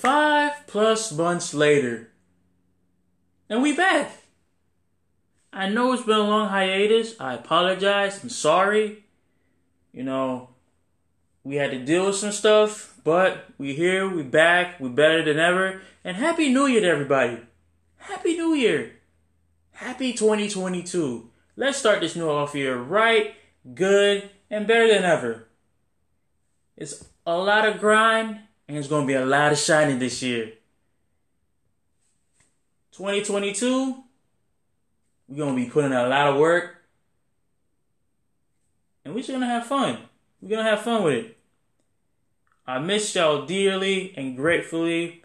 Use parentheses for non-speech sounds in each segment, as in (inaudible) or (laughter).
Five plus months later. And we back. I know it's been a long hiatus. I apologize. I'm sorry. You know, we had to deal with some stuff, but we here, we back, we better than ever. And happy new year to everybody. Happy new year. Happy 2022. Let's start this new off year right, good, and better than ever. It's a lot of grind it's going to be a lot of shining this year. 2022, we're going to be putting in a lot of work. And we're just going to have fun. We're going to have fun with it. I miss y'all dearly and gratefully.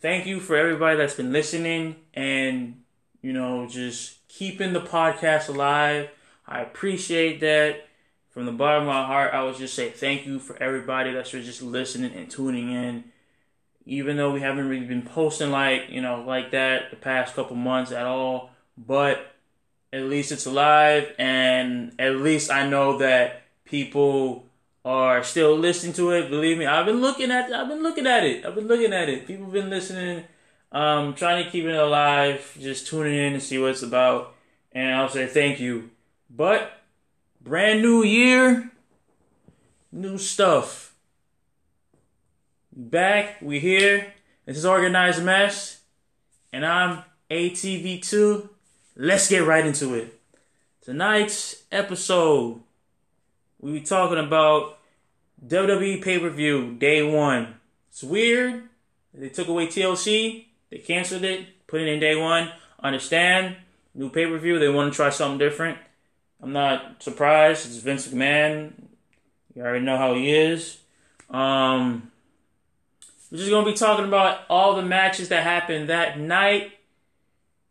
Thank you for everybody that's been listening and, you know, just keeping the podcast alive. I appreciate that. From the bottom of my heart, I would just say thank you for everybody that's just listening and tuning in. Even though we haven't really been posting like, you know, like that the past couple months at all, but at least it's alive and at least I know that people are still listening to it. Believe me, I've been looking at I've been looking at it. I've been looking at it. People have been listening, um, trying to keep it alive, just tuning in to see what it's about. And I'll say thank you. But brand new year, new stuff. Back, we here. This is Organized Mess. And I'm ATV2. Let's get right into it. Tonight's episode, we be talking about WWE pay per view day one. It's weird. They took away TLC. They canceled it. Put it in day one. Understand? New pay per view. They want to try something different. I'm not surprised. It's Vince McMahon. You already know how he is. Um, we're just gonna be talking about all the matches that happened that night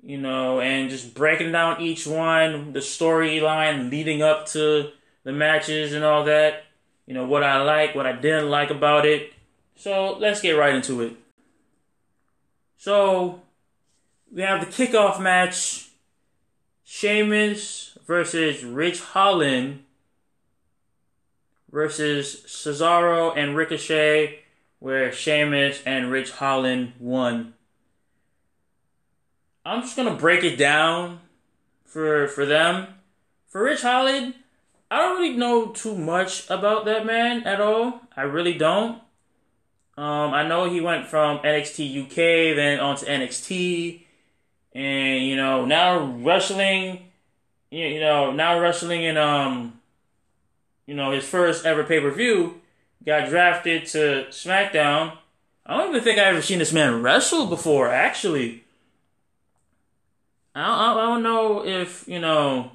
you know, and just breaking down each one, the storyline leading up to the matches and all that. You know, what I like, what I didn't like about it. So let's get right into it. So we have the kickoff match Sheamus versus Ridge Holland versus Cesaro and Ricochet, where Sheamus and Ridge Holland won. I'm just gonna break it down for for them. For Ridge Holland, I don't really know too much about that man at all. I really don't. Um, I know he went from NXT UK then on to NXT, and you know now wrestling. You know now wrestling in um, you know his first ever pay per view, got drafted to SmackDown. I don't even think I ever seen this man wrestle before, actually. I don't, I don't know if you know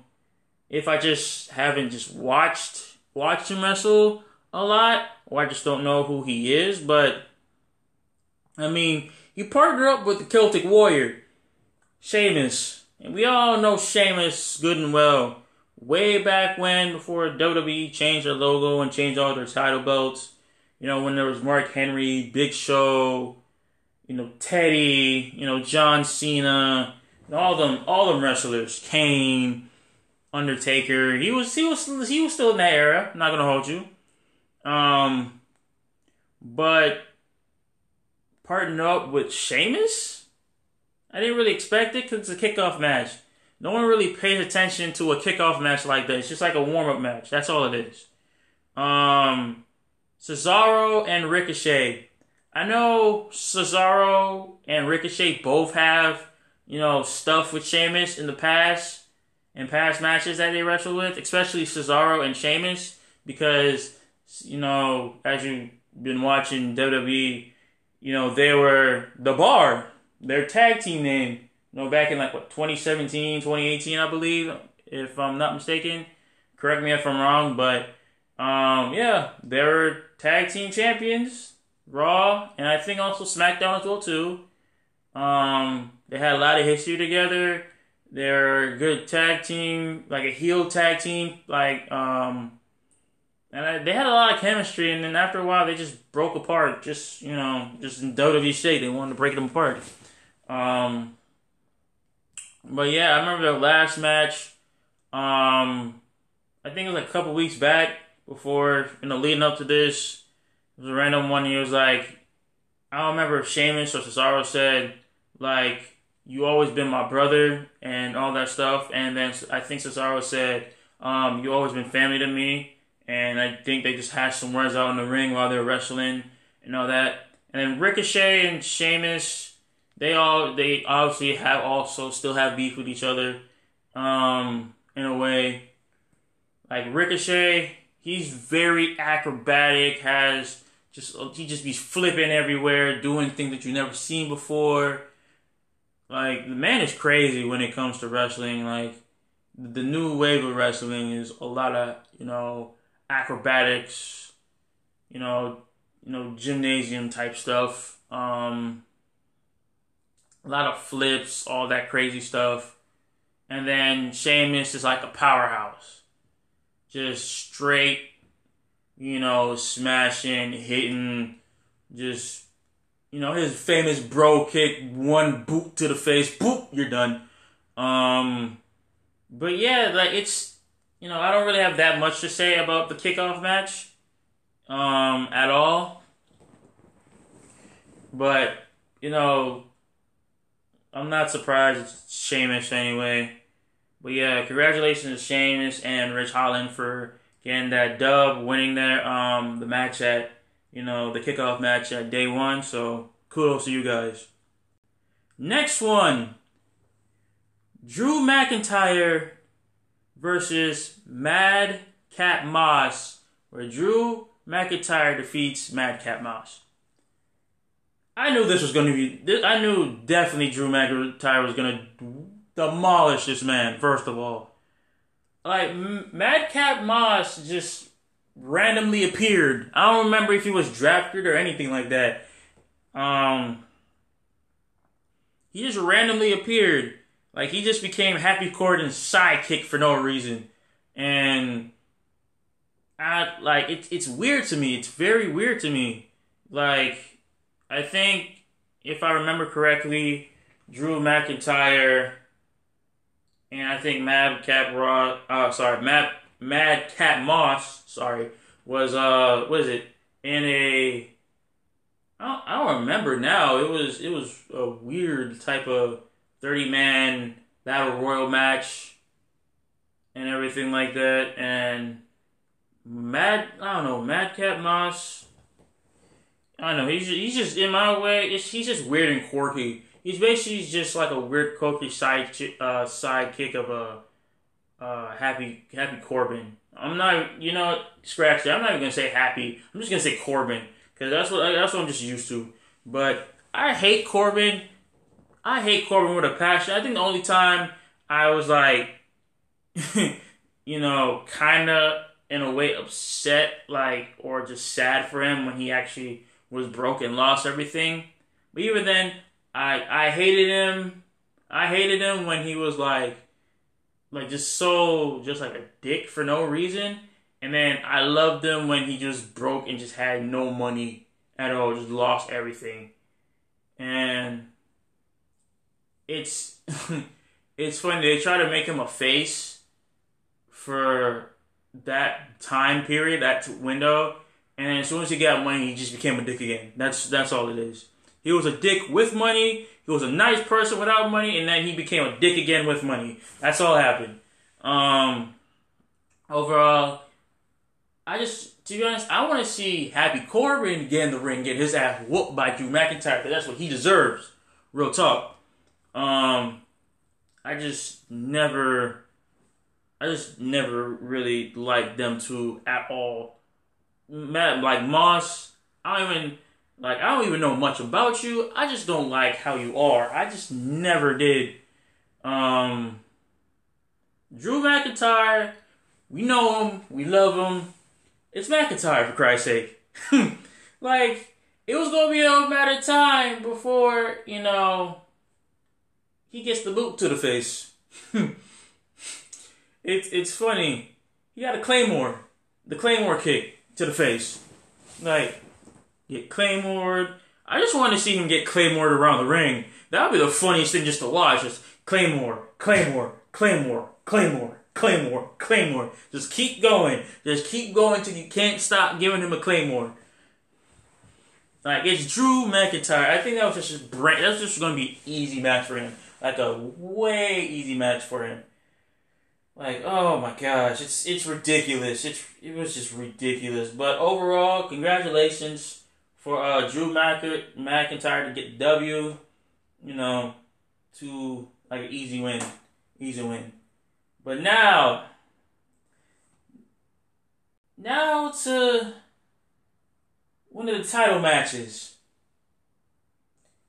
if I just haven't just watched watched him wrestle a lot, or I just don't know who he is. But I mean, he partnered up with the Celtic Warrior, Sheamus, and we all know Sheamus good and well. Way back when, before WWE changed their logo and changed all their title belts, you know, when there was Mark Henry, Big Show, you know, Teddy, you know, John Cena all them all them wrestlers, Kane, Undertaker. He was he was he was still in that era. I'm not gonna hold you. Um, but partnering up with Sheamus, I didn't really expect it because it's a kickoff match. No one really pays attention to a kickoff match like that. It's just like a warm up match. That's all it is. Um, Cesaro and Ricochet. I know Cesaro and Ricochet both have you know, stuff with Sheamus in the past, in past matches that they wrestled with, especially Cesaro and Sheamus, because, you know, as you've been watching WWE, you know, they were the bar, their tag team name, you know, back in like, what, 2017, 2018, I believe, if I'm not mistaken. Correct me if I'm wrong, but, um, yeah, they were tag team champions, Raw, and I think also SmackDown as well, too. Um, they had a lot of history together. They're a good tag team, like a heel tag team, like um, and I, they had a lot of chemistry. And then after a while, they just broke apart. Just you know, just in WWE state, they wanted to break them apart. Um, but yeah, I remember the last match. Um, I think it was a couple weeks back before you know leading up to this. It was a random one. He was like, I don't remember if Sheamus or Cesaro said like you always been my brother and all that stuff, and then I think Cesaro said um, you always been family to me, and I think they just hashed some words out in the ring while they were wrestling and all that. And then Ricochet and Sheamus, they all they obviously have also still have beef with each other, um, in a way. Like Ricochet, he's very acrobatic, has just he just be flipping everywhere, doing things that you've never seen before. Like the man is crazy when it comes to wrestling. Like the new wave of wrestling is a lot of you know acrobatics, you know, you know gymnasium type stuff. Um, a lot of flips, all that crazy stuff. And then Sheamus is like a powerhouse. Just straight, you know, smashing, hitting, just, you know, his famous Brogue kick, one boot to the face, boop, you're done. Um, but yeah, like it's, you know, I don't really have that much to say about the kickoff match, um, at all. But, you know, I'm not surprised it's Sheamus anyway. But yeah, congratulations to Sheamus and Ridge Holland for getting that dub, winning their um the match at you know the kickoff match at day one. So kudos to you guys. Next one, Drew McIntyre versus Mad Cat Moss, where Drew McIntyre defeats Madcap Moss. I knew this was going to be. I knew definitely Drew McIntyre was going to demolish this man. First of all, like Madcap Moss just randomly appeared. I don't remember if he was drafted or anything like that. Um, he just randomly appeared. Like he just became Happy Corbin's sidekick for no reason, and I like it's it's weird to me. It's very weird to me. Like I think if I remember correctly, Drew McIntyre and I think Madcap Raw, uh, sorry, Mad Madcap Moss, sorry, was uh, what is it in a I don't, I don't remember now. It was it was a weird type of thirty man battle royal match and everything like that. And Mad, I don't know, Madcap Moss. I know. He's he's just in my way. he's just weird and quirky. He's basically just like a weird, quirky side uh, sidekick of a uh, happy Happy Corbin. I'm not, you know, scratch that. I'm not even gonna say happy. I'm just gonna say Corbin because that's what that's what I'm just used to. But I hate Corbin. I hate Corbin with a passion. I think the only time I was like, (laughs) you know, kind of in a way upset, like, or just sad for him when he actually was broke and lost everything. But even then, I I hated him. I hated him when he was like like just so just like a dick for no reason. And then I loved him when he just broke and just had no money at all, just lost everything. And it's (laughs) it's funny they try to make him a face for that time period, that window, and as soon as he got money, he just became a dick again. That's that's all it is. He was a dick with money. He was a nice person without money, and then he became a dick again with money. That's all happened. Um, overall, I just to be honest, I want to see Happy Corbin get in the ring, get his ass whooped by Drew McIntyre, because that's what he deserves. Real talk. Um, I just never, I just never really liked them two at all. Matt, like Moss, I don't even like I don't even know much about you. I just don't like how you are. I just never did. Um, Drew McIntyre, we know him, we love him. It's McIntyre for Christ's sake. (laughs) like it was gonna be a matter of time before you know he gets the boot to the face. (laughs) it's it's funny. He got a claymore, the claymore kick to the face. Like, get Claymore. I just want to see him get Claymore around the ring. That would be the funniest thing just to watch. Just Claymore, Claymore, Claymore, Claymore, Claymore, Claymore. Just keep going. Just keep going till you can't stop giving him a Claymore. Like it's Drew McIntyre. I think that was just brain. That's just to be easy match for him. Like a way easy match for him. Like oh my gosh, it's it's ridiculous. It's it was just ridiculous. But overall, congratulations for uh, Drew McIntyre to get W. You know, to like an easy win, easy win. But now, now to one of the title matches.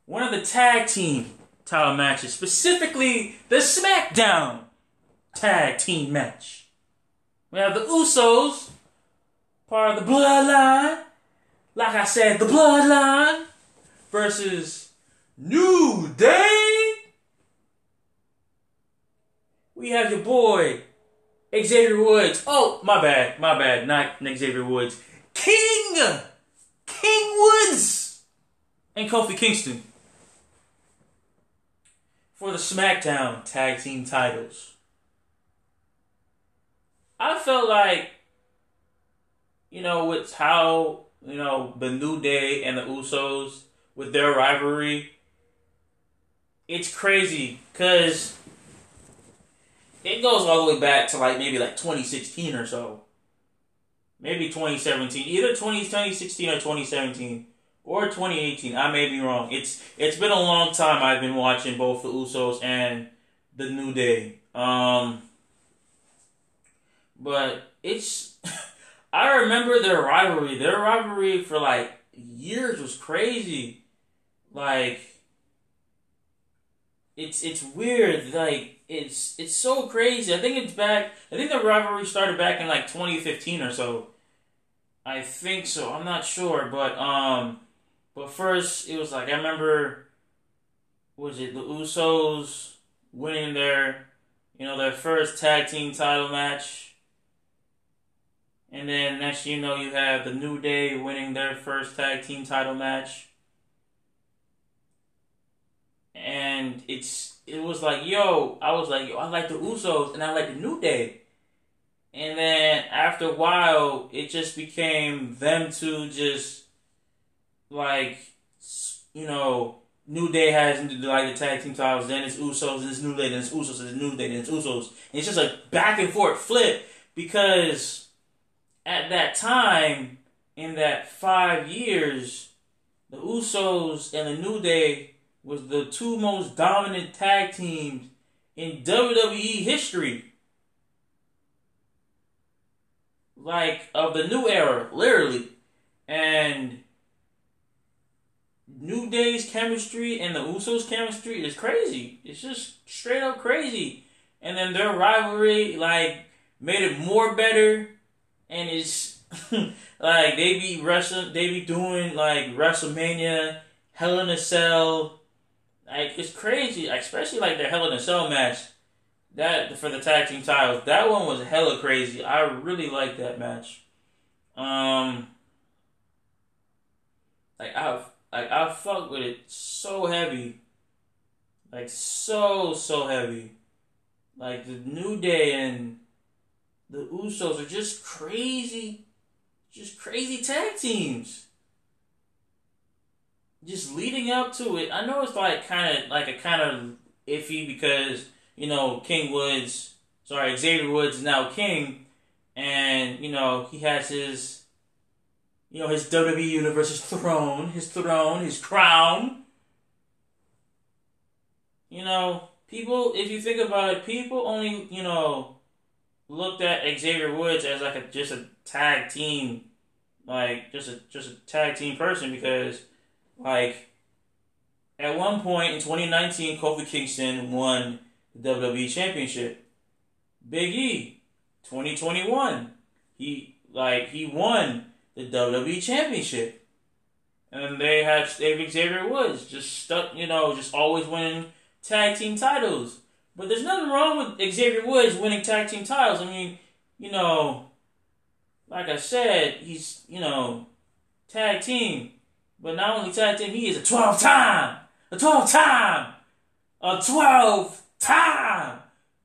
One of the tag team title matches, specifically the SmackDown tag team match. We have the Usos, part of the Bloodline. Like I said, the Bloodline versus New Day. We have your boy, Xavier Woods. Oh, my bad, my bad, not Xavier Woods. King King Woods and Kofi Kingston for the SmackDown Tag Team titles. I felt like, you know, with how, you know, the New Day and the Usos, with their rivalry, it's crazy because it goes all the way back to like maybe like 2016 or so maybe 2017, either 20, 2016 or 2017 or 2018. I may be wrong. It's it's been a long time I've been watching both the Usos and the New Day. Um, but it's (laughs) I remember their rivalry. Their rivalry for like years was crazy. Like it's it's weird. Like it's it's so crazy. I think it's back. I think the rivalry started back in like 2015 or so. I think so. I'm not sure, but um, but first it was like I remember. Was it the Usos winning their, you know, their first tag team title match? And then next you know you have the New Day winning their first tag team title match. And it's it was like, yo, I was like, yo, I like the Usos and I like the New Day. And then after a while, it just became them two just like, you know, New Day has like the tag team titles, then it's Usos, then it's New Day, then it's Usos, then it's New Day, then it's Usos. And it's just a back and forth flip because at that time, in that five years, the Usos and the New Day was the two most dominant tag teams in WWE history. Like of the new era, literally. And New Day's chemistry and the Usos' chemistry is crazy. It's just straight up crazy. And then their rivalry, like, made it more better. And it's (laughs) like they be wrestling, they be doing like WrestleMania, Hell in a Cell, like it's crazy, especially like the Hell in a Cell match. That for the tag team titles, that one was hella crazy. I really like that match. Um, like I've like I fucked with it so heavy, like so so heavy. Like the New Day and the Usos are just crazy, just crazy tag teams just leading up to it, I know it's like kind of like a kind of iffy because you know King Woods, sorry Xavier Woods is now King, and you know he has his, you know his WWE Universe's throne, his throne, his crown. You know, people. If you think about it, people only you know looked at Xavier Woods as like a just a tag team, like just a just a tag team person because like, at one point in 2019, Kofi Kingston won the WWE Championship. Big E, 2021, he like he won the WWE Championship, and they have Xavier Woods just stuck, you know, just always winning tag team titles. But there's nothing wrong with Xavier Woods winning tag team titles. I mean, you know, like I said, he's you know tag team. But not only tag team, he is a 12 time, a 12 time, a 12 time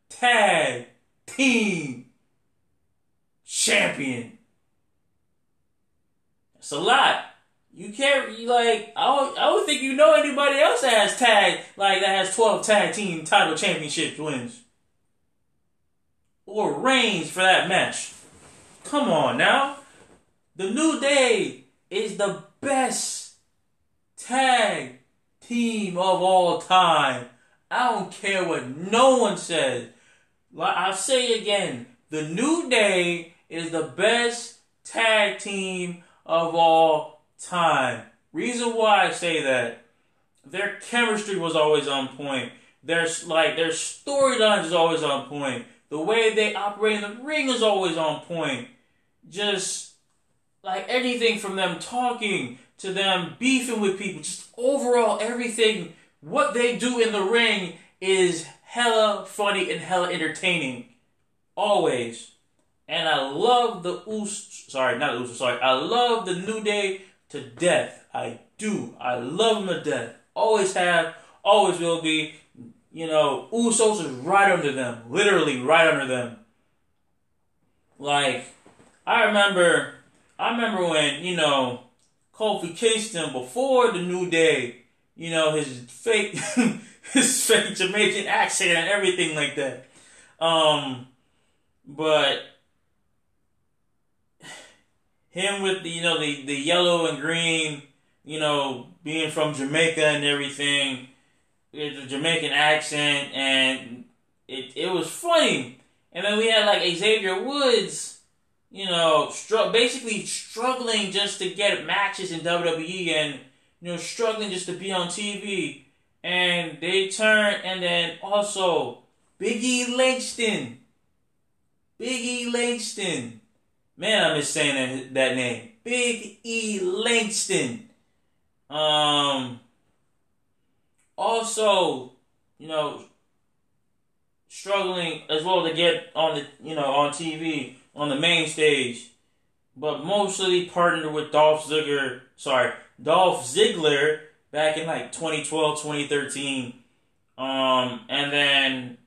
tag team champion. That's a lot. You can't you like I don't, I don't think you know anybody else that has tag like that has twelve tag team title championship wins or reigns for that match. Come on now, the New Day is the best tag team of all time. I don't care what no one says. Like I'll say again, the New Day is the best tag team of all time. Reason why I say that, their chemistry was always on point. Their like their storylines is always on point. The way they operate in the ring is always on point. Just like anything from them talking to them beefing with people, just overall everything what they do in the ring is hella funny and hella entertaining. Always. And I love the Us sorry, not Us sorry. I love the New Day to death. I do. I love them to death. Always have, always will be. You know, Usos is right under them. Literally right under them. Like, I remember I remember when, you know, Kofi Kingston before the New Day, you know, his fake (laughs) his fake Jamaican accent and everything like that. Um but him with the you know the, the yellow and green, you know, being from Jamaica and everything, the Jamaican accent and it it was funny. And then we had like Xavier Woods, you know, str- basically struggling just to get matches in WWE and you know struggling just to be on TV. And they turn and then also Biggie Langston. Biggie Langston Man, I miss saying that, that name. Big E Langston. Um, also, you know, struggling as well to get on the, you know, on TV, on the main stage, but mostly partnered with Dolph Ziggler, sorry, Dolph Ziggler back in like 2012, 2013. Um, and then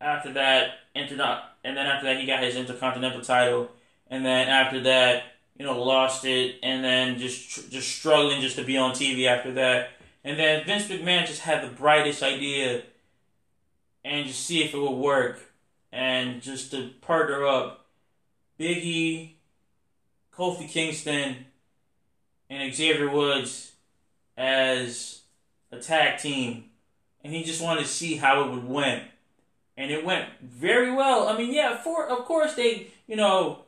after that, entered and then after that, he got his Intercontinental title and then after that, you know, lost it, and then just just struggling just to be on TV after that. And then Vince McMahon just had the brightest idea, and just see if it would work, and just to partner up Biggie, Kofi Kingston, and Xavier Woods as a tag team, and he just wanted to see how it would went, and it went very well. I mean, yeah, for of course they, you know,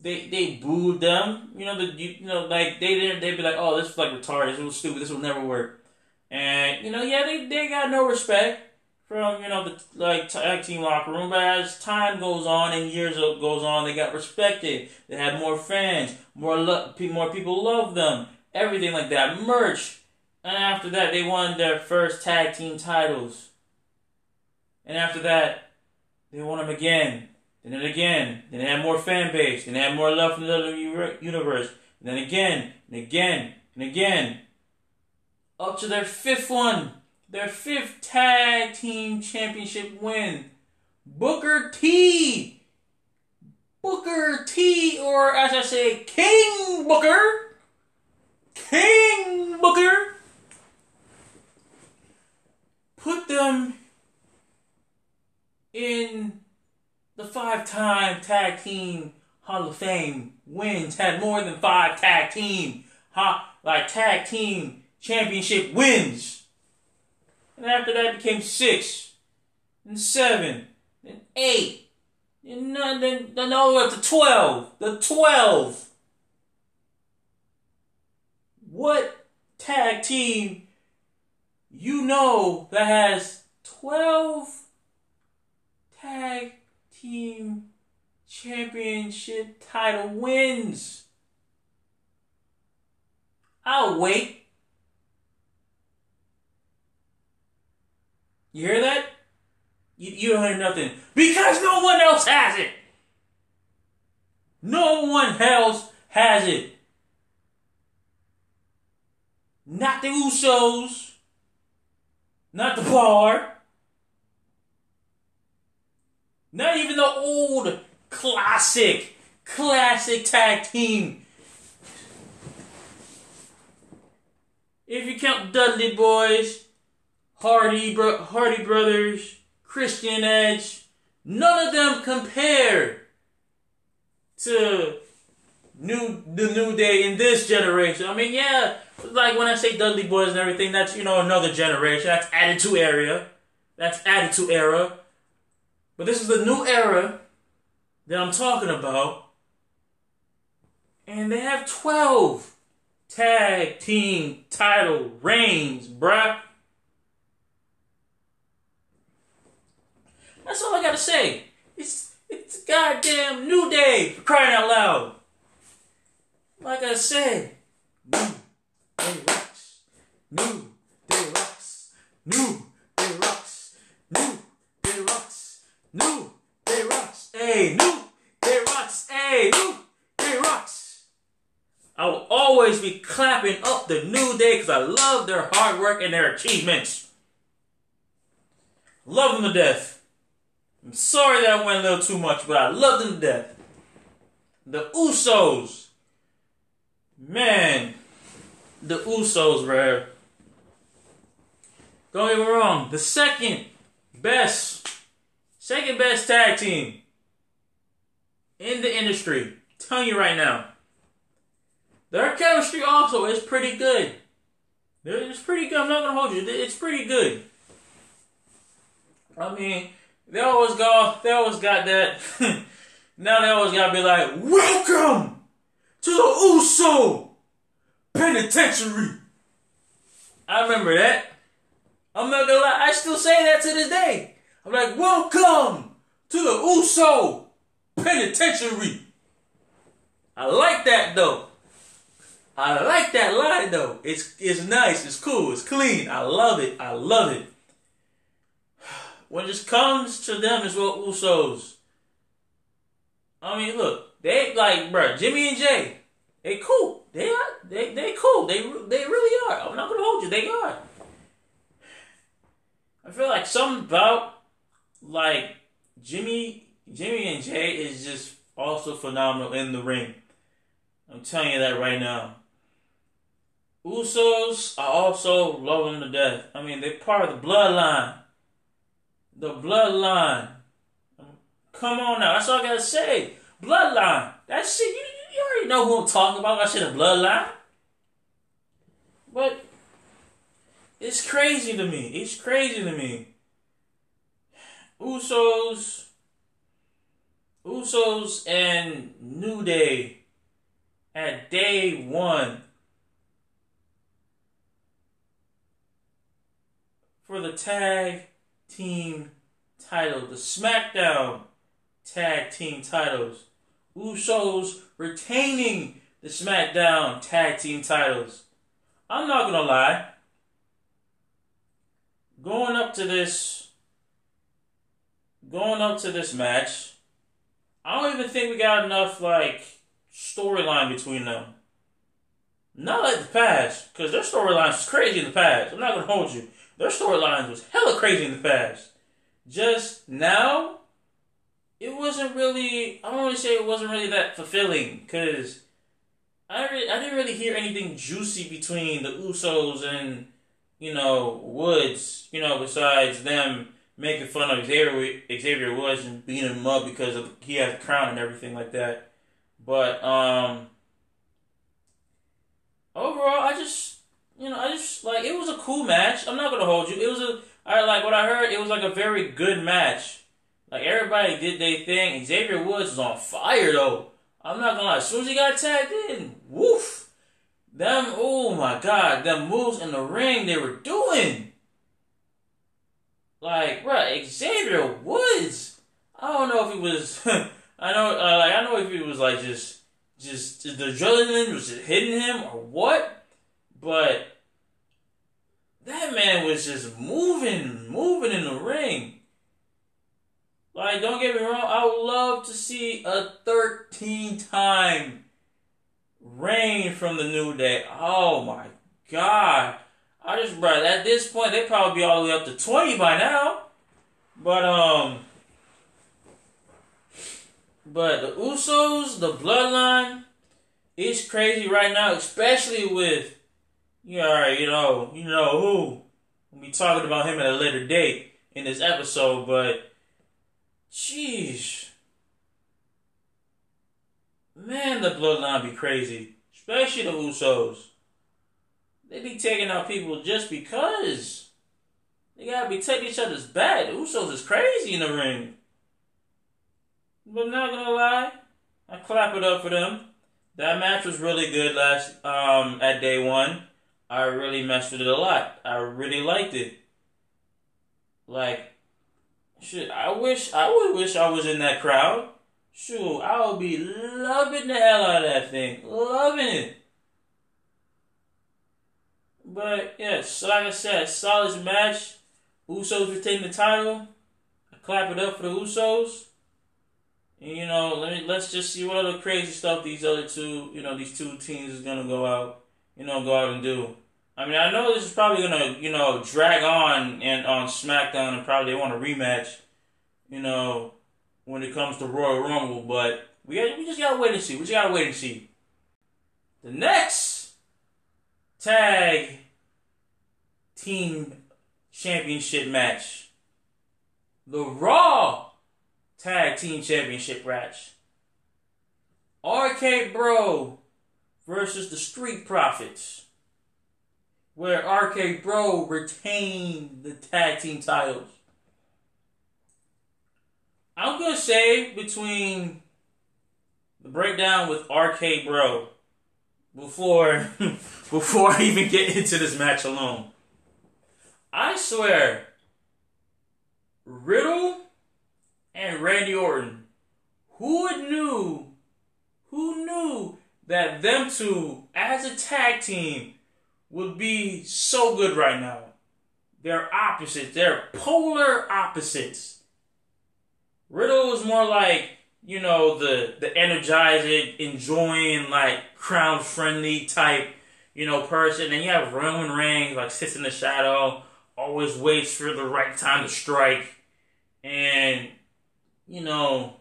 they they booed them. You know the you, you know like they didn't they'd be like oh this is like retarded this was stupid this will never work, and you know yeah they they got no respect from you know the like tag team locker room. But as time goes on and years goes on, they got respected. They had more fans, more lo- more people love them, everything like that, merch. And after that, they won their first tag team titles. And after that, they won them again and then again, then they had more fan base, then they had more love from the other universe, and then again, and again, and again. Up to their fifth one, their fifth tag team championship win. Booker T. Booker T, or as I say, King Booker. King Booker. Put them in the five-time tag team Hall of Fame wins, had more than five tag team, ha, like tag team championship wins. And after that became six, and seven, and eight, and then, then all the way up to twelve. The twelve. What tag team you know that has twelve tag team championship title wins. I'll wait. You hear that? You, you don't hear nothing. Because no one else has it. No one else has it. Not the Usos. Not the bar. Not even the old classic, classic tag team. if you count Dudley Boys, Hardy, bro- Hardy Brothers, Christian Edge, none of them compare to new the new day in this generation. I mean, yeah, like when I say Dudley Boys and everything, that's you know another generation. That's Attitude Era. That's Attitude Era. But this is the new era that I'm talking about. And they have 12 tag team title reigns, bruh. That's all I gotta say. It's it's goddamn new day for crying out loud. Like I said, new day rocks, new day rocks, new day rocks, new day rocks, new day rocks, hey, new day rocks, hey, new day rocks. I will always be clapping up the new day because I love their hard work and their achievements. Love them to death. I'm sorry that I went a little too much, but I love them to death. The Usos. Man, the Usos, bro. Don't get me wrong. The second best, second best tag team in the industry. Telling you right now. Their chemistry also is pretty good. It's pretty good. I'm not gonna hold you. It's pretty good. I mean, they always go, they always got that. (laughs) now they always gotta be like, welcome to the Uso Penitentiary. I remember that. I'm not gonna lie, I still say that to this day. I'm like, welcome to the Uso Penitentiary. I like that though. I like that line though. It's it's nice, it's cool, it's clean. I love it. I love it (sighs) when it comes to them as well, Usos. I mean, look, they like, bro, Jimmy and Jay, they cool. They are, they they cool. They they really are. I'm not gonna hold you. They are. I feel like something about like Jimmy Jimmy and Jay is just also phenomenal in the ring. I'm telling you that right now. Usos, I also them to death. I mean, they're part of the bloodline the bloodline. Come on now, that's all I gotta say. Bloodline. That shit, you, you already know who I'm talking about. I said a bloodline. But it's crazy to me. It's crazy to me. Usos, Usos, and New Day at day one for the tag team title, the SmackDown tag team titles. Usos retaining the SmackDown tag team titles. I'm not gonna lie. Going up to this, going up to this match, I don't even think we got enough like storyline between them. Not like the past, because their storyline is crazy in the past. I'm not gonna hold you. Their storylines was hella crazy in the past. Just now, it wasn't really. I don't want to say it wasn't really that fulfilling because I re- I didn't really hear anything juicy between the Usos and you know Woods. You know, besides them making fun of Xavier Xavier Woods and beating him up because of he has a crown and everything like that. But um, overall, I just you know, I just like it was a cool match. I'm not gonna hold you. It was a I like what I heard. It was like a very good match. Like everybody did their thing. Xavier Woods was on fire though. I'm not gonna lie. As soon as he got tagged in, woof. Them, oh my god, them moves in the ring they were doing. Like, bro, Xavier Woods. I don't know if he was. (laughs) I know, uh, like, I know if he was like just, just the adrenaline was just hitting him or what. But that man was just moving, moving in the ring. Like, don't get me wrong, I would love to see a 13 time reign from the New Day. Oh my god. I just, bro, at this point, they probably be all the way up to 20 by now. But, um, but the Usos, the Bloodline, it's crazy right now, especially with Yeah, you know, you know who. We'll be talking about him at a later date in this episode, but jeez. Man, the bloodline be crazy. Especially the Usos. They be taking out people just because. They gotta be taking each other's back. The Usos is crazy in the ring. But not gonna lie, I clap it up for them. That match was really good last um at day one. I really messed with it a lot. I really liked it. Like, shit, I wish I would wish I was in that crowd. Shoot, I would be loving the hell out of that thing. Loving it. But yes, like I said, solid match. Usos retain the title. I clap it up for the Usos. And, you know, let me let's just see what other crazy stuff these other two, you know, these two teams is gonna go out, you know, go out and do. I mean, I know this is probably gonna, you know, drag on and on SmackDown, and probably they want a rematch, you know, when it comes to Royal Rumble. But we got, we just gotta wait and see. We just gotta wait and see. The next tag team championship match, the Raw Tag Team Championship match. RK Bro versus the Street Profits. Where RK Bro retained the tag team titles. I'm gonna say between the breakdown with RK Bro before (laughs) before I even get into this match alone. I swear Riddle and Randy Orton. Who would knew? Who knew that them two as a tag team would be so good right now? They're opposites. They're polar opposites. Riddle was more like you know the the energizing, enjoying, like crown friendly type you know person, and you have Roman Reigns like sits in the shadow, always waits for the right time to strike, and you know,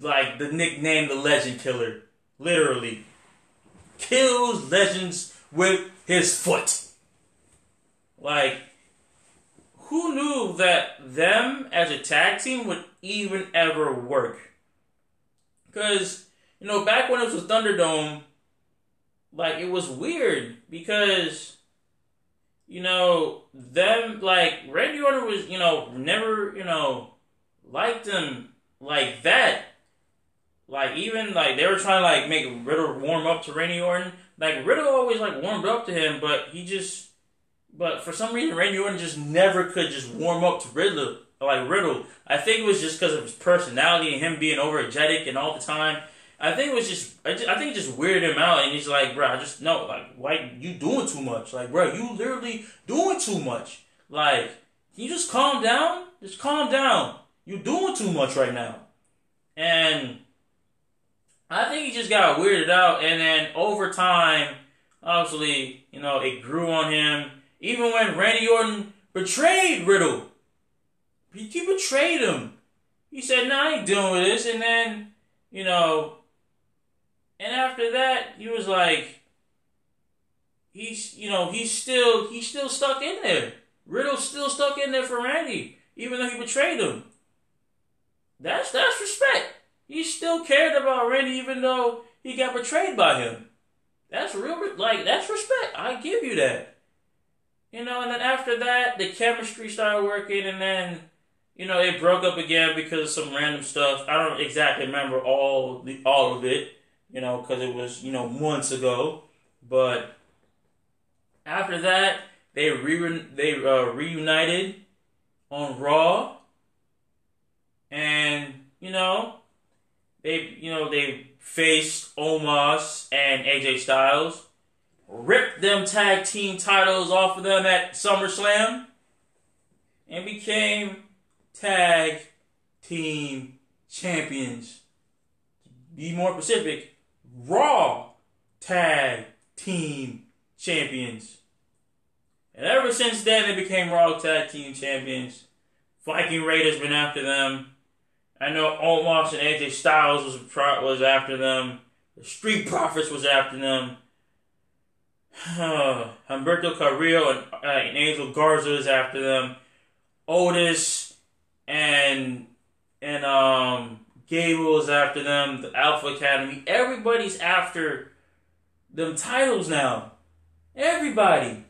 like the nickname the Legend Killer. Literally. Kills legends with his foot. Like, who knew that them as a tag team would even ever work? Because, you know, back when it was Thunderdome, like, it was weird because, you know, them, like, Randy Orton was, you know, never, you know, liked him like that. Like even like they were trying to like make Riddle warm up to Randy Orton. Like Riddle always like warmed up to him, but he just but for some reason Randy Orton just never could just warm up to Riddle like Riddle. I think it was just because of his personality and him being overgetic and all the time. I think it was just I, just, I think it just weirded him out, and he's like, bro, I just no, like, why you doing too much? Like, bro, you literally doing too much. Like, can you just calm down? Just calm down. You're doing too much right now. And I think he just got weirded out. And then over time, obviously, you know, it grew on him. Even when Randy Orton betrayed Riddle, he, he betrayed him. He said, "Nah, I ain't dealing with this." And then, you know, and after that, he was like, he's, you know, he's still, he's still stuck in there. Riddle's still stuck in there for Randy, even though he betrayed him. That's that's respect. He still cared about Randy even though he got betrayed by him. That's real like that's respect. I give you that. You know, and then after that, the chemistry started working, and then you know it broke up again because of some random stuff. I don't exactly remember all the all of it, you know, because it was you know months ago. But after that, they re they uh, reunited on Raw, and you know, they you know they faced Omos and AJ Styles, ripped them tag team titles off of them at SummerSlam, and became tag team champions. Be more specific, Raw tag team champions. And ever since then, they became Raw tag team champions. Viking Raiders been after them. I know Omos and AJ Styles was was after them. The Street Profits was after them. (sighs) Humberto Carrillo and, uh, and Angel Garza is after them. Otis and and um Gable is after them. The Alpha Academy. Everybody's after them titles now. Everybody.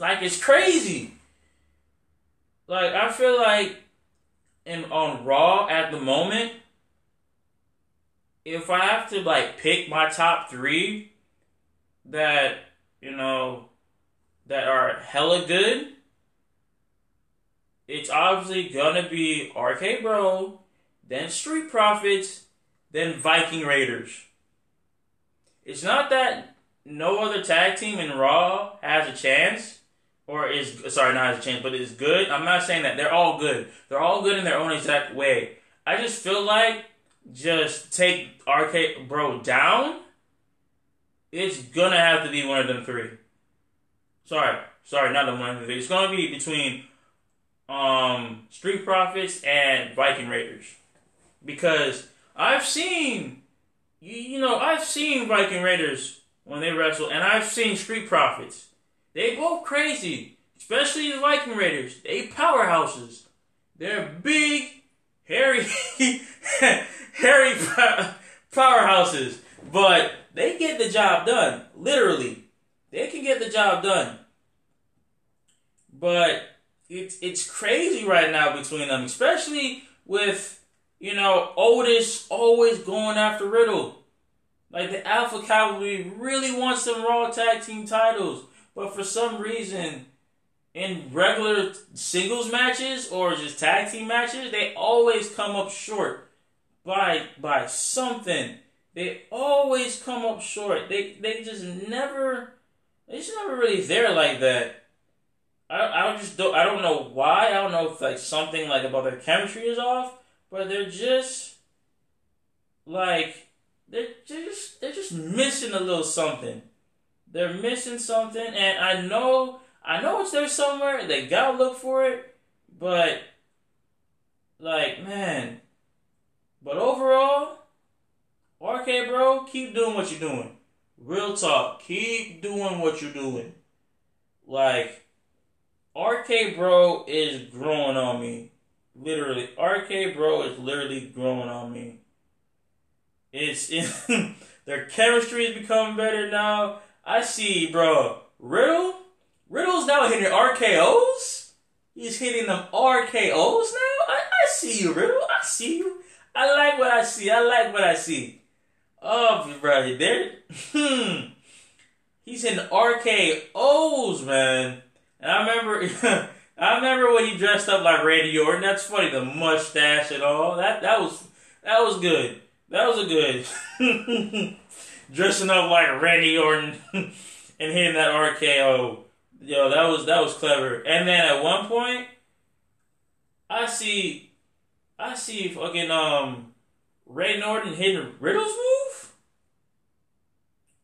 Like it's crazy. Like I feel like in on Raw at the moment, if I have to like pick my top three that, you know, that are hella good, it's obviously gonna be RK Bro, then Street Profits, then Viking Raiders. It's not that no other tag team in Raw has a chance or is sorry, not has a chance, but is good. I'm not saying that they're all good. They're all good in their own exact way. I just feel like just take RK Bro down. It's gonna have to be one of them three. Sorry, sorry, not the one of them. It's gonna be between um Street Profits and Viking Raiders because I've seen you, you know I've seen Viking Raiders when they wrestle and I've seen Street Profits. They both crazy, especially the Viking Raiders. They powerhouses. They're big, hairy, (laughs) hairy (laughs) powerhouses, but they get the job done. Literally, they can get the job done. But it's it's crazy right now between them, especially with you know Otis always going after Riddle. Like the Alpha Cavalry really wants some Raw Tag Team titles, but for some reason, in regular singles matches or just tag team matches, they always come up short by by something. They always come up short. They they just never they just never really there like that. I, I just don't I don't know why. I don't know if like something like about their chemistry is off, but they're just like they're just they're just missing a little something. They're missing something, and I know I know it's there somewhere. They gotta look for it, but like man. But overall, RK bro, keep doing what you're doing. Real talk, keep doing what you're doing. Like RK Bro is growing on me. Literally, RK Bro is literally growing on me. It's in, (laughs) their chemistry is becoming better now. I see, bro. Riddle, Riddle's now hitting RKO's. He's hitting them RKO's now. I, I see you, Riddle. I see you. I like what I see. I like what I see. Oh, bro, there. (laughs) Hmm. He's hitting RKO's, man. And I remember, (laughs) I remember when he dressed up like Randy Orton. That's funny, the mustache and all. That that was that was good. That was a good (laughs) dressing up like Randy Orton (laughs) and hitting that RKO. Yo, that was that was clever. And then at one point, I see, I see fucking um, Randy Orton hitting Riddle's move.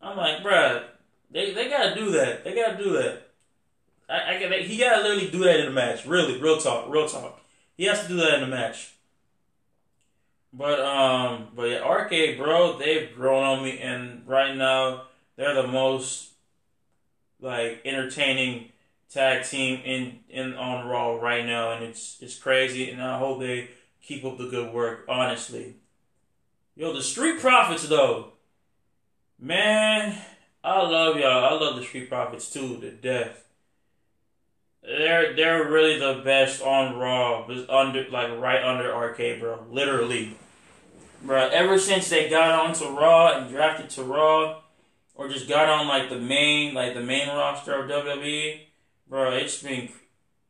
I'm like, bruh, they they gotta do that. They gotta do that. I, I he gotta literally do that in the match. Really, real talk, real talk. He has to do that in the match. But um, but yeah, RK bro, they've grown on me, and right now they're the most like entertaining tag team in in on Raw right now, and it's it's crazy, and I hope they keep up the good work. Honestly, yo, the Street Profits though, man, I love y'all. I love the Street Profits too to death. They're they're really the best on Raw, under like right under RK, bro. Literally, bro. Ever since they got onto Raw and drafted to Raw, or just got on like the main like the main roster of WWE, bro. It's been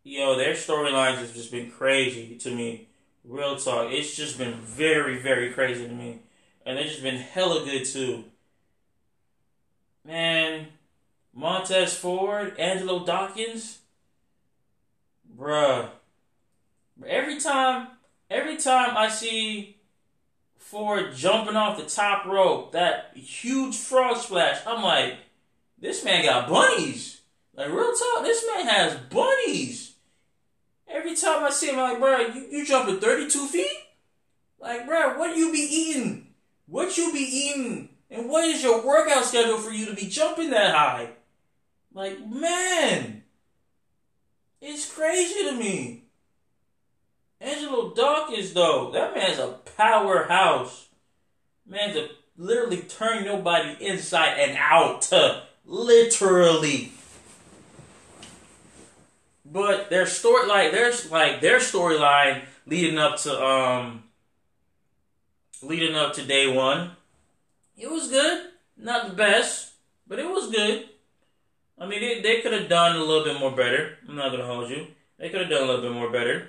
yo their storylines has just been crazy to me. Real talk, it's just been very very crazy to me, and they've just been hella good too. Man, Montez Ford, Angelo Dawkins bruh. Every time, every time I see Ford jumping off the top rope, that huge frog splash, I'm like, this man got bunnies. Like real talk, this man has bunnies. Every time I see him, I'm like, bro, you, you jumping 32 feet? Like, bro, what you be eating? What you be eating And what is your workout schedule for you to be jumping that high? Like, man, it's crazy to me. Angelo Dawkins, though, that man's a powerhouse. Man's a literally turn nobody inside and out. Literally. But their story, like there's like their storyline leading up to um leading up to day one, it was good. Not the best, but it was good. I mean, they, they could have done a little bit more better. I'm not gonna hold you. They could have done a little bit more better.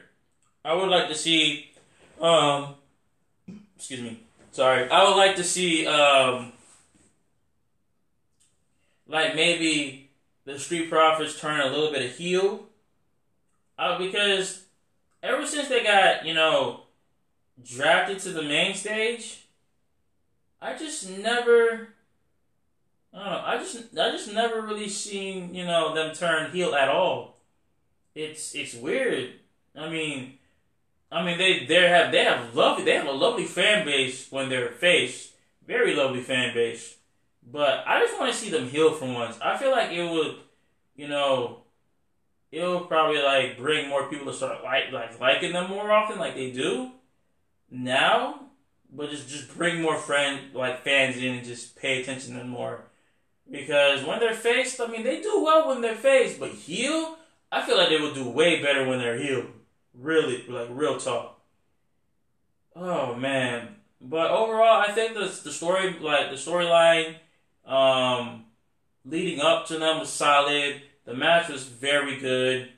I would like to see, um, excuse me, sorry. I would like to see, um, like maybe the Street Profits turn a little bit of heel uh, because ever since they got, you know, drafted to the main stage, I just never I don't know, I just I just never really seen, you know, them turn heel at all. It's it's weird. I mean I mean they they have they have lovely they have a lovely fan base when they're face. Very lovely fan base. But I just want to see them heel for once. I feel like it would, you know, it'll probably like bring more people to start like like liking them more often, like they do now. But just just bring more friend like fans in and just pay attention to them more. Because when they're faced, I mean they do well when they're faced, but heel, I feel like they would do way better when they're heel. Really, like real talk. Oh man. But overall I think the the story like the storyline um leading up to them was solid the match was very good.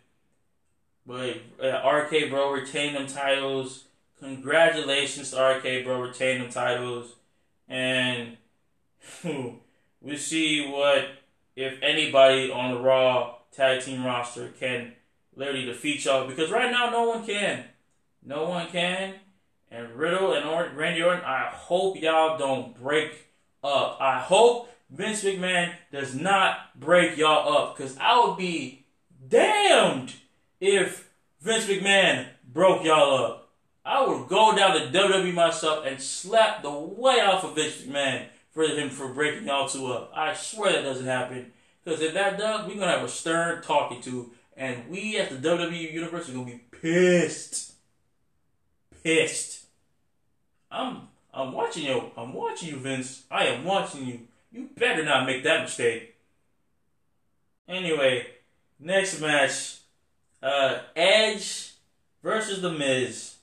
But uh, RK Bro retained them titles. Congratulations to RK Bro retained them titles. And (laughs) we see what, if anybody on the Raw tag team roster can literally defeat y'all. Because right now, no one can. No one can. And Riddle and or- Randy Orton, I hope y'all don't break up. I hope Vince McMahon does not break y'all up. Because I would be damned if Vince McMahon broke y'all up. I would go down to WWE myself and slap the way off of Vince McMahon for him for breaking y'all two up. I swear that doesn't happen. Because if that does, we're going to have a stern talking to. And we at the WWE Universe are to be pissed. Pissed. I'm I'm watching you. I'm watching you, Vince. I am watching you. You better not make that mistake. Anyway, next match uh, Edge versus The Miz.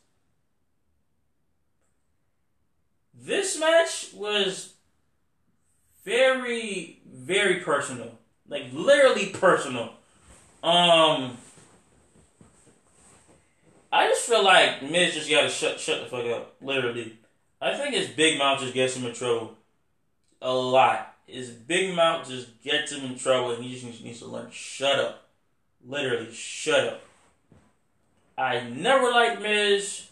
This match was very, very personal. Like, literally personal. Um, I just feel like Miz just gotta shut shut the fuck up. Literally, I think his big mouth just gets him in trouble a lot. His big mouth just gets him in trouble, and he just needs to learn shut up. Literally, shut up. I never liked Miz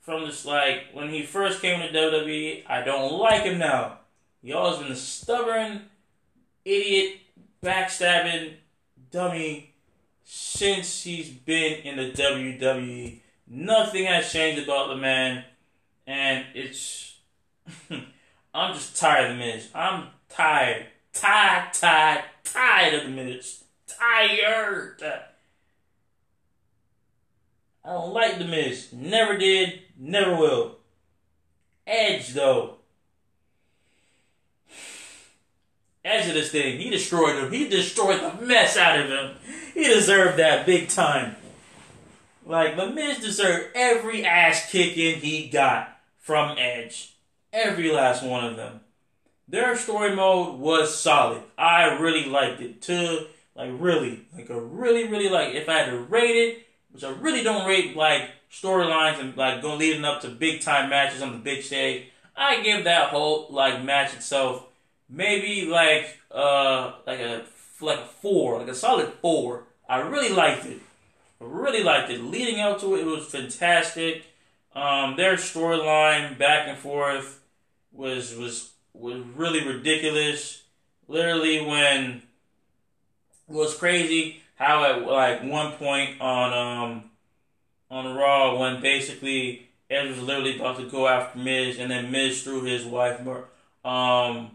from this, like, when he first came to WWE. I don't like him now. He always been a stubborn, idiot, backstabbing dummy since he's been in the WWE. Nothing has changed about the man, and it's. (laughs) I'm just tired of the Miz. I'm tired. Tired, tired, tired of the Miz. Tired. I don't like the Miz. Never did, never will. Edge, though. Edge of this thing, he destroyed him. He destroyed the mess out of him. He deserved that big time. Like, the Miz deserved every ass kicking he got from Edge. Every last one of them. Their story mode was solid. I really liked it too. Like really, like a really, really like. If I had to rate it, which I really don't rate like storylines and like going leading up to big time matches on the big stage, I give that whole like match itself maybe like uh like a like a four, like a solid four. I really liked it. I really liked it. Leading up to it, it was fantastic. Um, their storyline back and forth was was was really ridiculous. Literally, when it was crazy how at like one point on um on Raw when basically Edge was literally about to go after Miz, and then Miz threw his wife um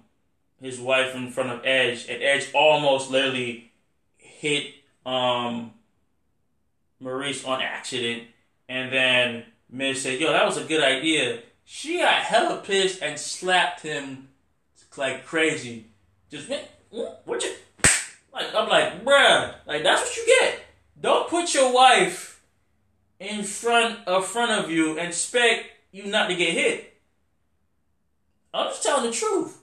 his wife in front of Edge, and Edge almost literally hit um Maryse on accident, and then Miz said, "Yo, that was a good idea." She got hella pissed and slapped him like crazy. Just what you like? I'm like, bruh, like that's what you get. Don't put your wife in front of front of you and expect you not to get hit. I'm just telling the truth.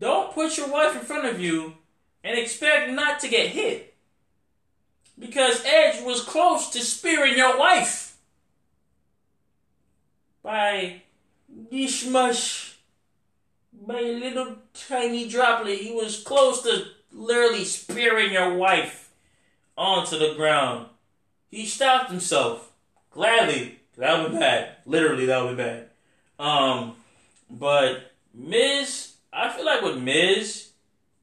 Don't put your wife in front of you and expect not to get hit. Because Edge was close to spearing your wife by Dishmush, by a little tiny droplet. He was close to literally spearing your wife onto the ground. He stopped himself. Gladly. That would be bad. Literally, that would be bad. Um, but Miz, I feel like with Miz,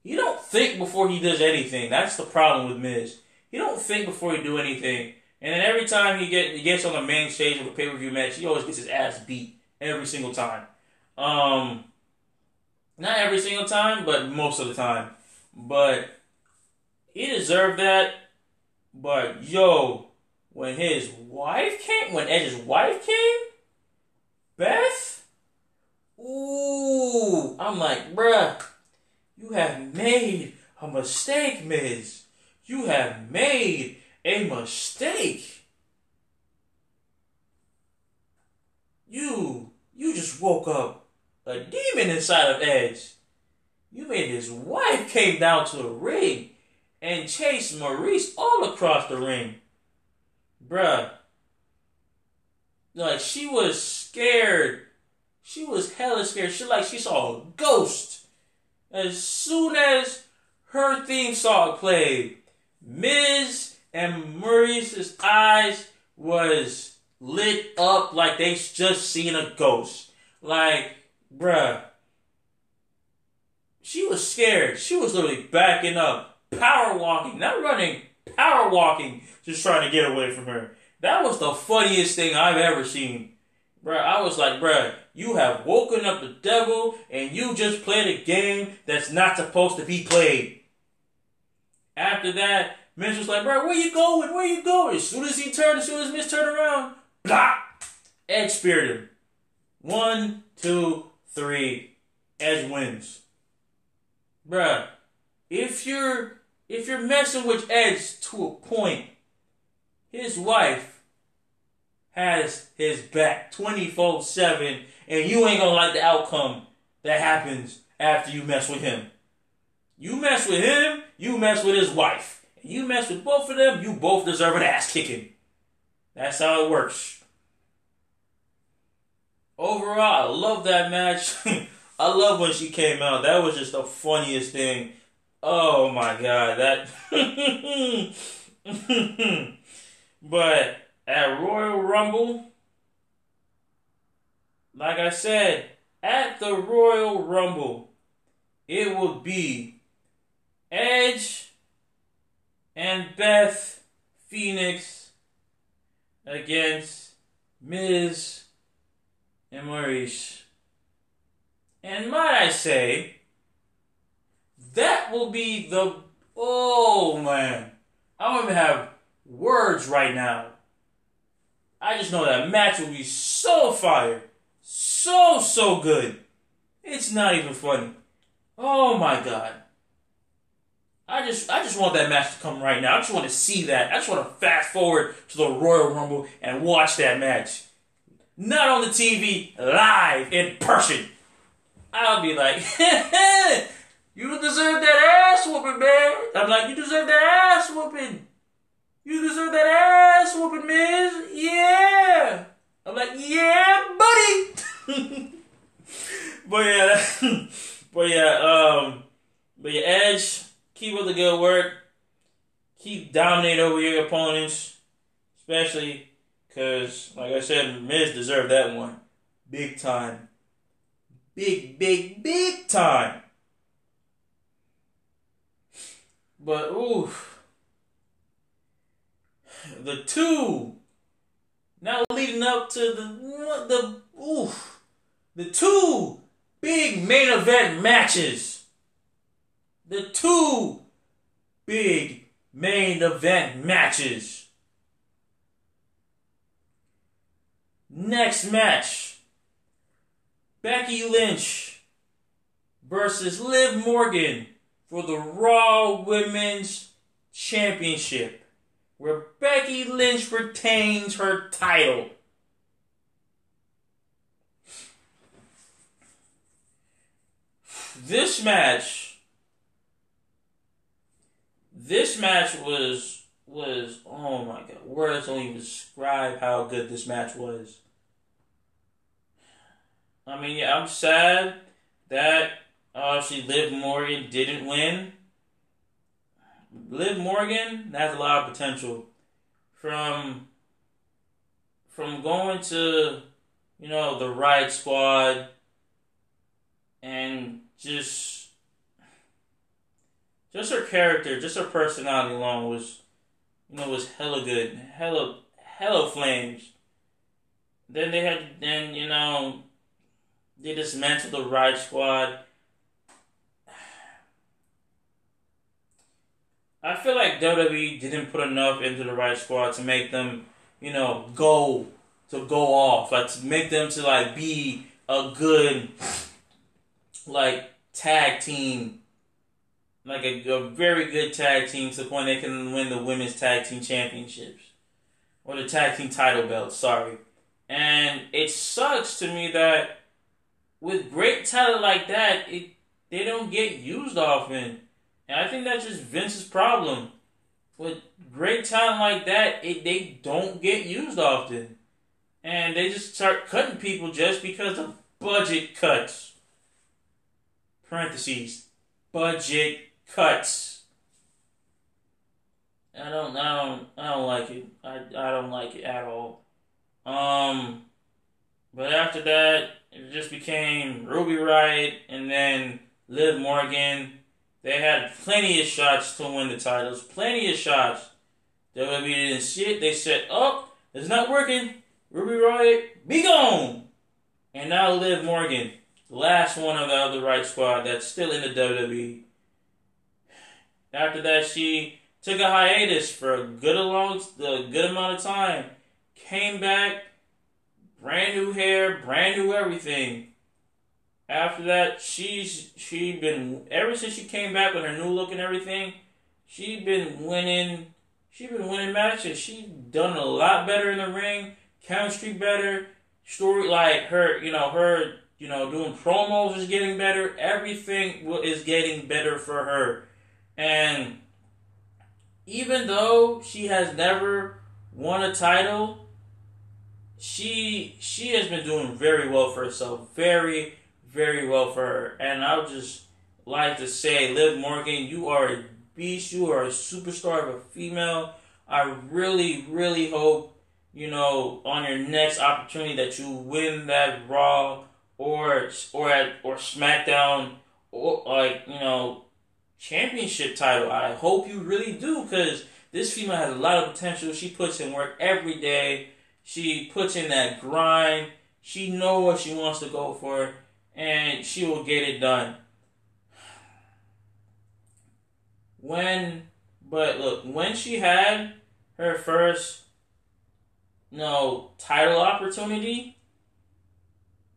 he don't think before he does anything. That's the problem with Miz. He don't think before he do anything. And then every time he get he gets on the main stage of a pay per view match, he always gets his ass beat every single time. Um, not every single time, but most of the time. But he deserved that. But yo, when his wife came, when Edge's wife came, Beth, ooh, I'm like, bruh, you have made a mistake, Miz. You have made a mistake. You, you just woke up a demon inside of Edge. You made his wife came down to the ring and chased Maryse all across the ring. Bruh. Like she was scared. She was hella scared. She like she saw a ghost. As soon as her theme song played, Miz and Maryse's eyes was lit up like they just seen a ghost. Like, bruh. She was scared. She was literally backing up, power walking, not running, power walking, just trying to get away from her. That was the funniest thing I've ever seen. Bruh, I was like, bruh, you have woken up the devil and you just played a game that's not supposed to be played. After that, Miz was like, bro, where you going? Where you going? As soon as he turned, as soon as Miz turned around, blah, Edge speared him. One, two, three. Edge wins. Bruh, if you're if you're messing with Edge to a point, his wife has his back 24-7, and you ain't gonna like the outcome that happens after you mess with him. You mess with him, you mess with his wife. And You mess with both of them, you both deserve an ass kicking. That's how it works. Overall, I love that match. (laughs) I love when she came out. That was just the funniest thing. Oh my god, that. (laughs) but at Royal Rumble, like I said, at the Royal Rumble, it will be Edge and Beth Phoenix against Miz and Maryse. And might I say, that will be the. Oh man. I don't even have words right now. I just know that match will be so fire. So, so good. It's not even funny. Oh my god. I just I just want that match to come right now. I just want to see that. I just want to fast forward to the Royal Rumble and watch that match. Not on the TV, live in person. I'll be like, (laughs) you deserve that ass whooping, man. I'm like, you deserve that ass whooping. You deserve that ass whooping, Miz. Yeah. I'm like, yeah, buddy. (laughs) but yeah, (laughs) but yeah, um, but yeah, Edge keep up the good work. Keep dominating over your opponents, especially because, like I said, Miz deserved that one. Big time. Big, big, big time. But, ooh. The two. Now leading up to the, the, ooh. The two big main event matches. The two big main event matches. Next match Becky Lynch versus Liv Morgan for the Raw Women's Championship, where Becky Lynch retains her title. This match, this match was was oh my god, words don't even describe how good this match was. I mean, yeah, I'm sad that uh, she Liv Morgan didn't win. Liv Morgan has a lot of potential from from going to you know the Riott Squad and just just her character, just her personality alone was you know was hella good, hella hella flames. Then they had then you know they dismantled the Riott Squad. I feel like WWE didn't put enough into the Riott Squad to make them, you know, go to go off, like to make them to like be a good like tag team, like a, a very good tag team to the point they can win the women's tag team championships or the tag team title belts. Sorry, and it sucks to me that with great talent like that, it they don't get used often. And I think that's just Vince's problem. With great talent like that, it they don't get used often. And they just start cutting people just because of budget cuts. Parentheses. Budget cuts. I don't I don't I don't like it. I I don't like it at all. Um but after that it just became Ruby Riott and then Liv Morgan. They had plenty of shots to win the titles, plenty of shots. WWE didn't see it. They said, "Oh, it's not working." Ruby Riott, be gone. And now Liv Morgan, the last one of the other Riott Squad that's still in the WWE. After that, she took a hiatus for a good long, a good amount of time. Came back brand new hair, brand new everything. After that, she's she been ever since she came back with her new look and everything. She been winning. She been winning matches. She done a lot better in the ring. Chemistry better. Story like her, you know her, you know doing promos is getting better. Everything is getting better for her, and even though she has never won a title, she she has been doing very well for herself, very very well for her. And I would just like to say, Liv Morgan, you are a beast. You are a superstar of a female. I really really hope you know on your next opportunity that you win that Raw or or at or SmackDown or like you know championship title. I hope you really do because this female has a lot of potential. She puts in work every day she puts in that grind. She know what she wants to go for, and she will get it done. When, but look, when she had her first, you no know, title opportunity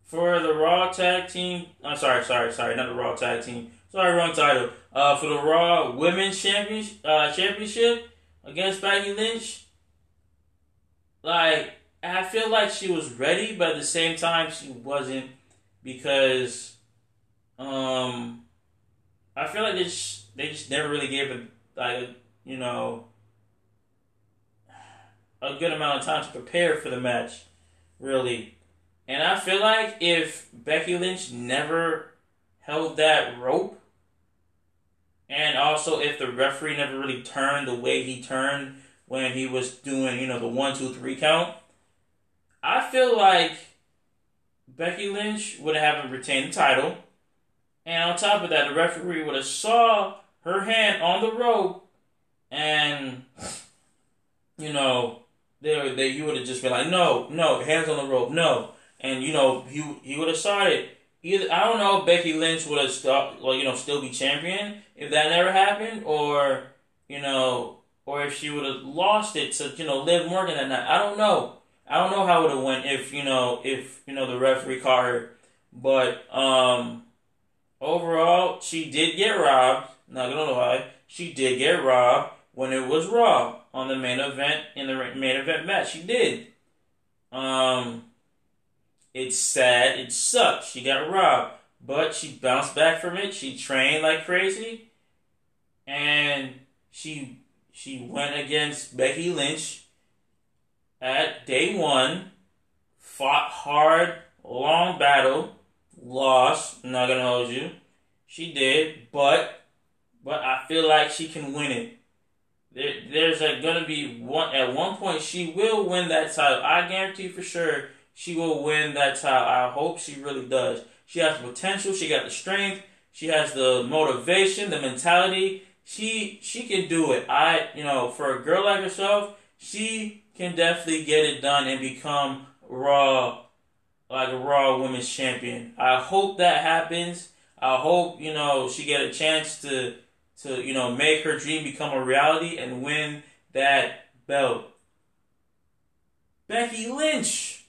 for the Raw Tag Team. I'm sorry, sorry, sorry, not the Raw Tag Team. Sorry, wrong title. Uh, for the Raw Women's Championship, uh, Championship against Becky Lynch. Like I feel like she was ready, but at the same time she wasn't because um I feel like they just, they just never really gave like you know a good amount of time to prepare for the match, really. And I feel like if Becky Lynch never held that rope, and also if the referee never really turned the way he turned when he was doing, you know, the one, two, three count, I feel like Becky Lynch would have retained the title, and on top of that, the referee would have saw her hand on the rope, and you know, they they you would have just been like, no, no, hands on the rope, no, and you know he he would have saw it, either I don't know if Becky Lynch would have stopped, well, you know, still be champion if that never happened, or you know, or if she would have lost it to you know Liv Morgan that night. I don't know. I don't know how it would have went if you know if you know the referee caught her, but um, overall she did get robbed. Not gonna lie, she did get robbed when it was Raw on the main event in the main event match. She did. Um, it's sad. It sucked. She got robbed, but she bounced back from it. She trained like crazy, and she she went against Becky Lynch at day one, fought hard, long battle, lost. I'm not gonna hold you. She did, but but I feel like she can win it. There, there's a, gonna be one at one point she will win that title. I guarantee for sure she will win that title. I hope she really does. She has the potential. She got the strength. She has the motivation, the mentality. She she can do it. I you know for a girl like herself, she can definitely get it done and become Raw, like a Raw Women's Champion. I hope that happens. I hope you know she get a chance to to you know make her dream become a reality and win that belt. Becky Lynch.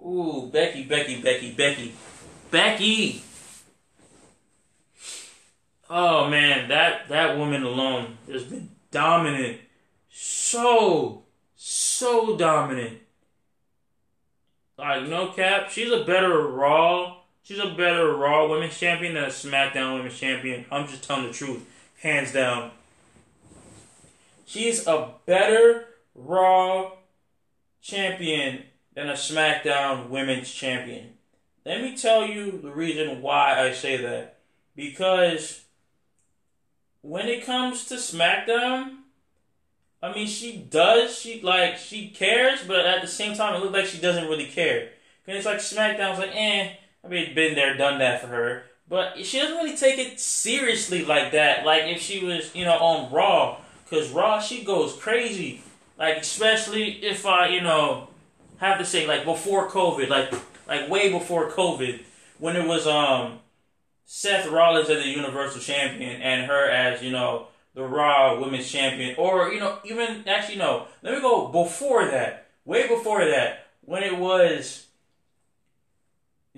Ooh, Becky, Becky, Becky, Becky, Becky. Oh man, that that woman alone has been dominant. So, so dominant. Like, no cap. She's a better Raw. She's a better Raw Women's Champion than a SmackDown Women's Champion. I'm just telling the truth. Hands down. She's a better Raw Champion than a SmackDown Women's Champion. Let me tell you the reason why I say that. Because when it comes to SmackDown, I mean, she does. She like she cares, but at the same time, it looks like she doesn't really care. Cause it's like SmackDown's like, eh. I mean, been there, done that for her. But she doesn't really take it seriously like that. Like if she was, you know, on Raw, cause Raw she goes crazy. Like especially if I, you know, have to say like before COVID, like like way before COVID, when it was um Seth Rollins as the Universal Champion and her as you know the Raw Women's Champion, or you know even actually no, let me go before that, way before that, when it was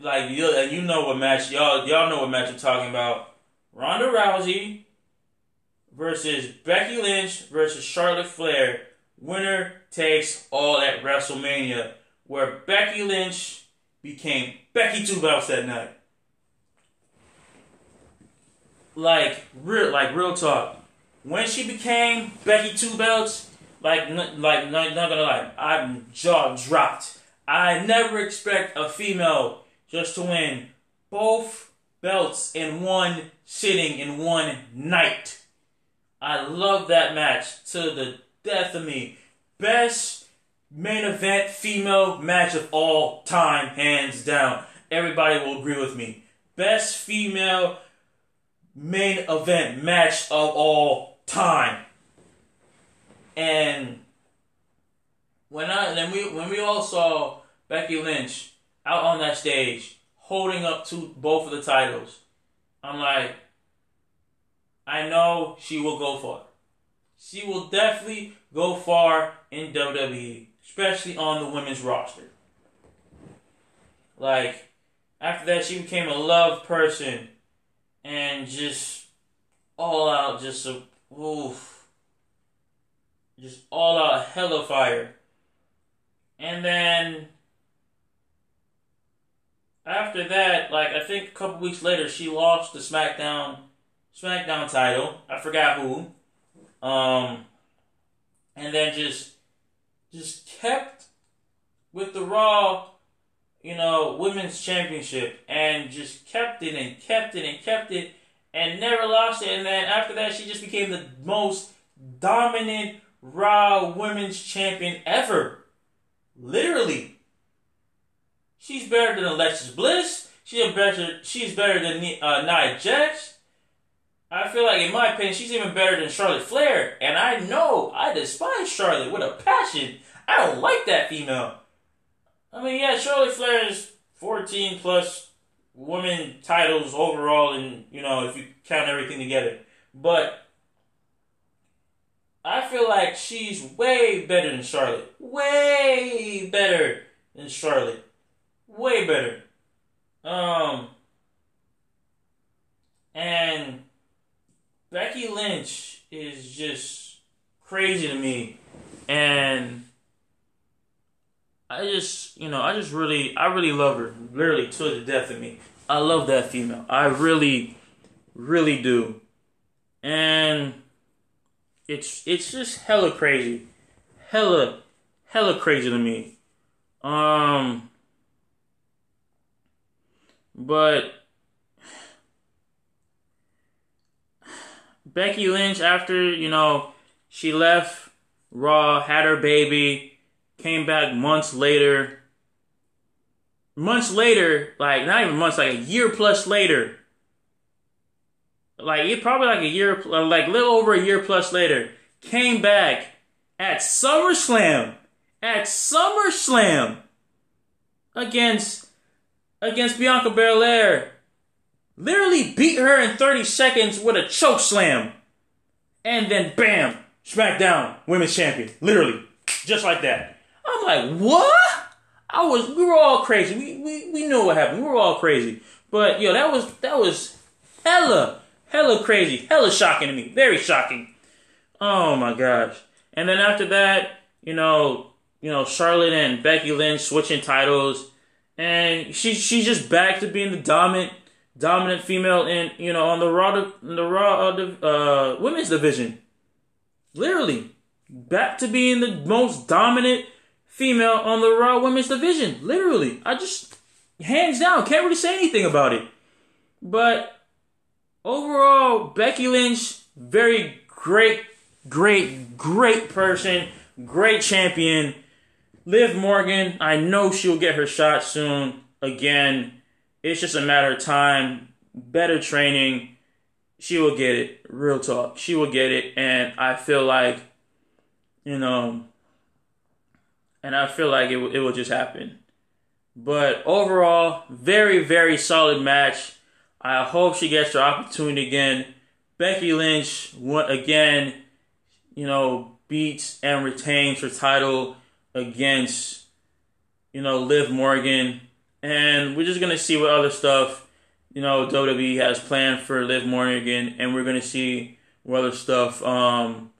like you uh, you know what match y'all y'all know what match I'm talking about, Ronda Rousey versus Becky Lynch versus Charlotte Flair. Winner takes all at WrestleMania, where Becky Lynch became Becky Two Belts that night like real like real talk. When she became Becky Two Belts, like like not, not gonna lie, I'm jaw dropped. I never expect a female just to win both belts in one sitting in one night. I love that match to the death of me. Best main event female match of all time, hands down. Everybody will agree with me. Best female main event match of all time. And when I then we when we all saw Becky Lynch out on that stage holding up to both of the titles, I'm like, I know she will go far. She will definitely go far in WWE, especially on the women's roster. Like, after that, she became a love person and just all out, just a oof, just all out hella fire. And then after that, like I think a couple weeks later, she lost the SmackDown SmackDown title. I forgot who. Um, and then just just kept with the Raw you know, women's championship and just kept it and kept it and kept it and never lost it. And then after that, she just became the most dominant Raw women's champion ever. Literally. She's better than Alexis Bliss. She's better. She's better than uh, Nia Jax. I feel like, in my opinion, she's even better than Charlotte Flair. And I know I despise Charlotte with a passion. I don't like that female. I mean, yeah, Charlotte Flair's 14 plus women titles overall, and you know, if you count everything together. But I feel like she's way better than Charlotte. Way better than Charlotte. Way better. Um, and Becky Lynch is just crazy to me. And I just, you know, I just really, I really love her. Literally to the death of me. I love that female. I really, really do. And it's it's just hella crazy. Hella, hella crazy to me. Um, but (sighs) Becky Lynch, after, you know, she left Raw, had her baby, came back months later. Months later, like not even months, like a year plus later. Like it probably like a year, uh, like a little over a year plus later, came back at SummerSlam. At SummerSlam against against Bianca Belair. Literally beat her in 30 seconds with a choke slam. And then bam, SmackDown Women's Champion. Literally. Just like that. I'm like, what? I was we were all crazy. We we, we knew what happened. We were all crazy. But yo, that was that was hella, hella crazy, hella shocking to me. Very shocking. Oh my gosh. And then after that, you know, you know, Charlotte and Becky Lynch switching titles and she she's just back to being the dominant dominant female in you know on the raw the raw uh, uh, women's division. Literally, back to being the most dominant female on the raw women's division. Literally, I just hands down can't really say anything about it. But overall, Becky Lynch, very great, great, great person, great champion. Liv Morgan, I know she'll get her shot soon. Again, it's just a matter of time. Better training, she will get it. Real talk, she will get it, and I feel like, you know, and I feel like it it will just happen. But overall, very very solid match. I hope she gets her opportunity again. Becky Lynch, again, you know, beats and retains her title against, you know, Liv Morgan. And we're just going to see what other stuff, you know, WWE has planned for Liv Morgan. And we're going to see what other stuff, um,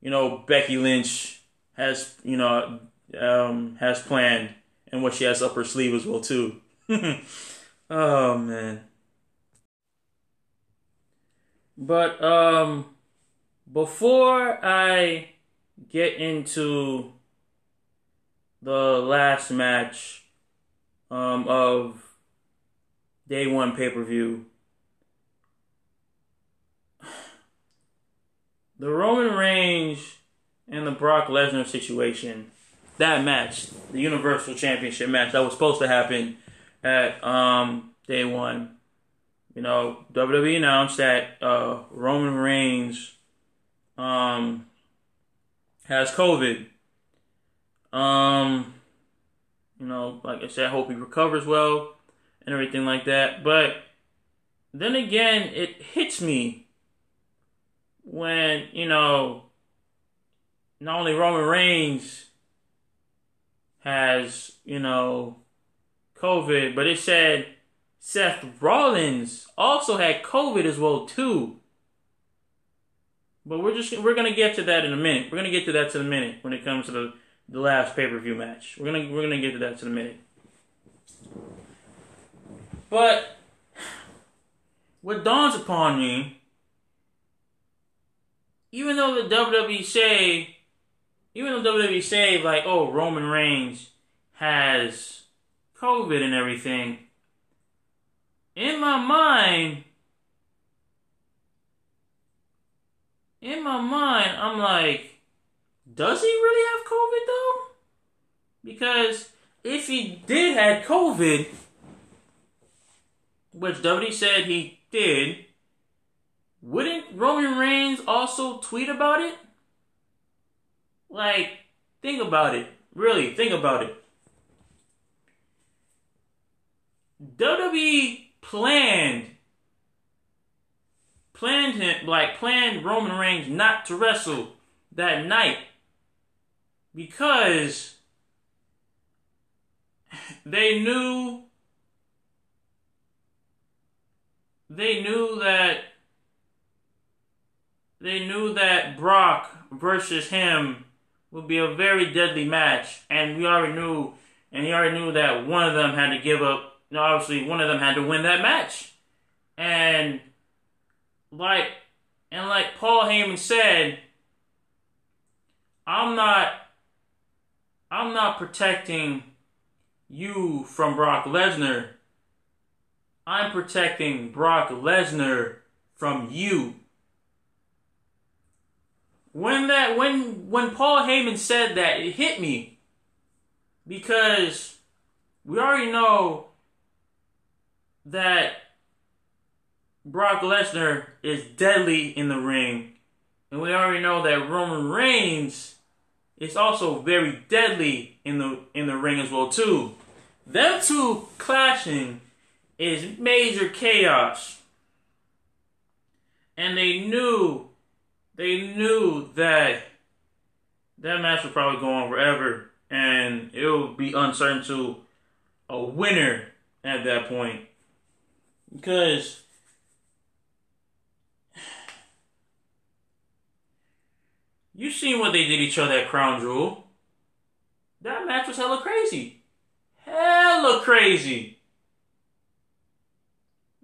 you know, Becky Lynch has, you know, um, has planned and what she has up her sleeve as well, too. (laughs) oh, man. But, um, before I get into the last match um, of day one pay per view. (sighs) The Roman Reigns and the Brock Lesnar situation, that match, the Universal Championship match that was supposed to happen at um, day one. You know, WWE announced that uh, Roman Reigns um, has COVID um, you know, like I said, I hope he recovers well and everything like that. But then again, it hits me when, you know, not only Roman Reigns has, you know, COVID, but it said Seth Rollins also had COVID as well too. But we're just we're gonna get to that in a minute. We're gonna get to that in a minute when it comes to the the last pay per view match. We're gonna we're gonna get to that in a minute. But what dawns upon me, even though the WWE say, even though WWE say like, oh Roman Reigns has COVID and everything, in my mind, in my mind, I'm like does he really have COVID though? Because if he did have COVID, which WWE said he did, wouldn't Roman Reigns also tweet about it? Like, think about it. Really, think about it. WWE planned planned him like planned Roman Reigns not to wrestle that night because they knew they knew that they knew that Brock versus him would be a very deadly match, and we already knew, and he already knew that one of them had to give up. You know, obviously, one of them had to win that match, and like, and like Paul Heyman said, I'm not, I'm not protecting you from Brock Lesnar. I'm protecting Brock Lesnar from you. When that when when Paul Heyman said that, it hit me because we already know that Brock Lesnar is deadly in the ring, and we already know that Roman Reigns is also very deadly in the in the ring as well too. Them two clashing is major chaos. And they knew they knew that that match would probably go on forever and it would be uncertain to a winner at that point. Because (sighs) you seen what they did each other at Crown Jewel. That match was hella crazy. Hella crazy.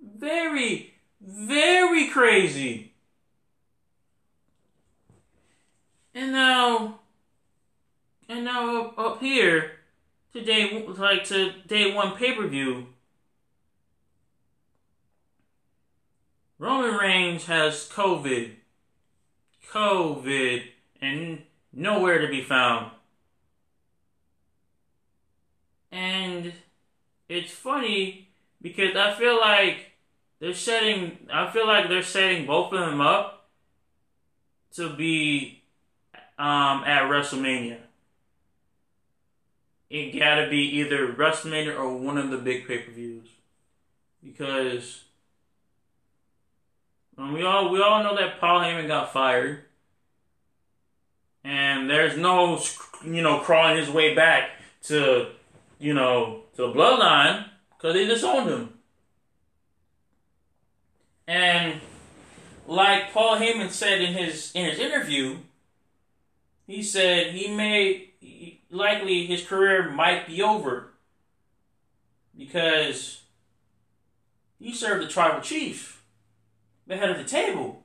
Very, very crazy. And now, and now up, up here, today, like to day one pay per view, Roman Reigns has COVID. COVID and nowhere to be found. And it's funny because I feel like they're setting I feel like they're setting both of them up to be um, at WrestleMania. It gotta be either WrestleMania or one of the big pay per views. Because we all we all know that Paul Heyman got fired. And there's no you know crawling his way back to you know to the bloodline because they disowned him. And like Paul Heyman said in his in his interview, he said he may likely his career might be over because he served the tribal chief, the head of the table,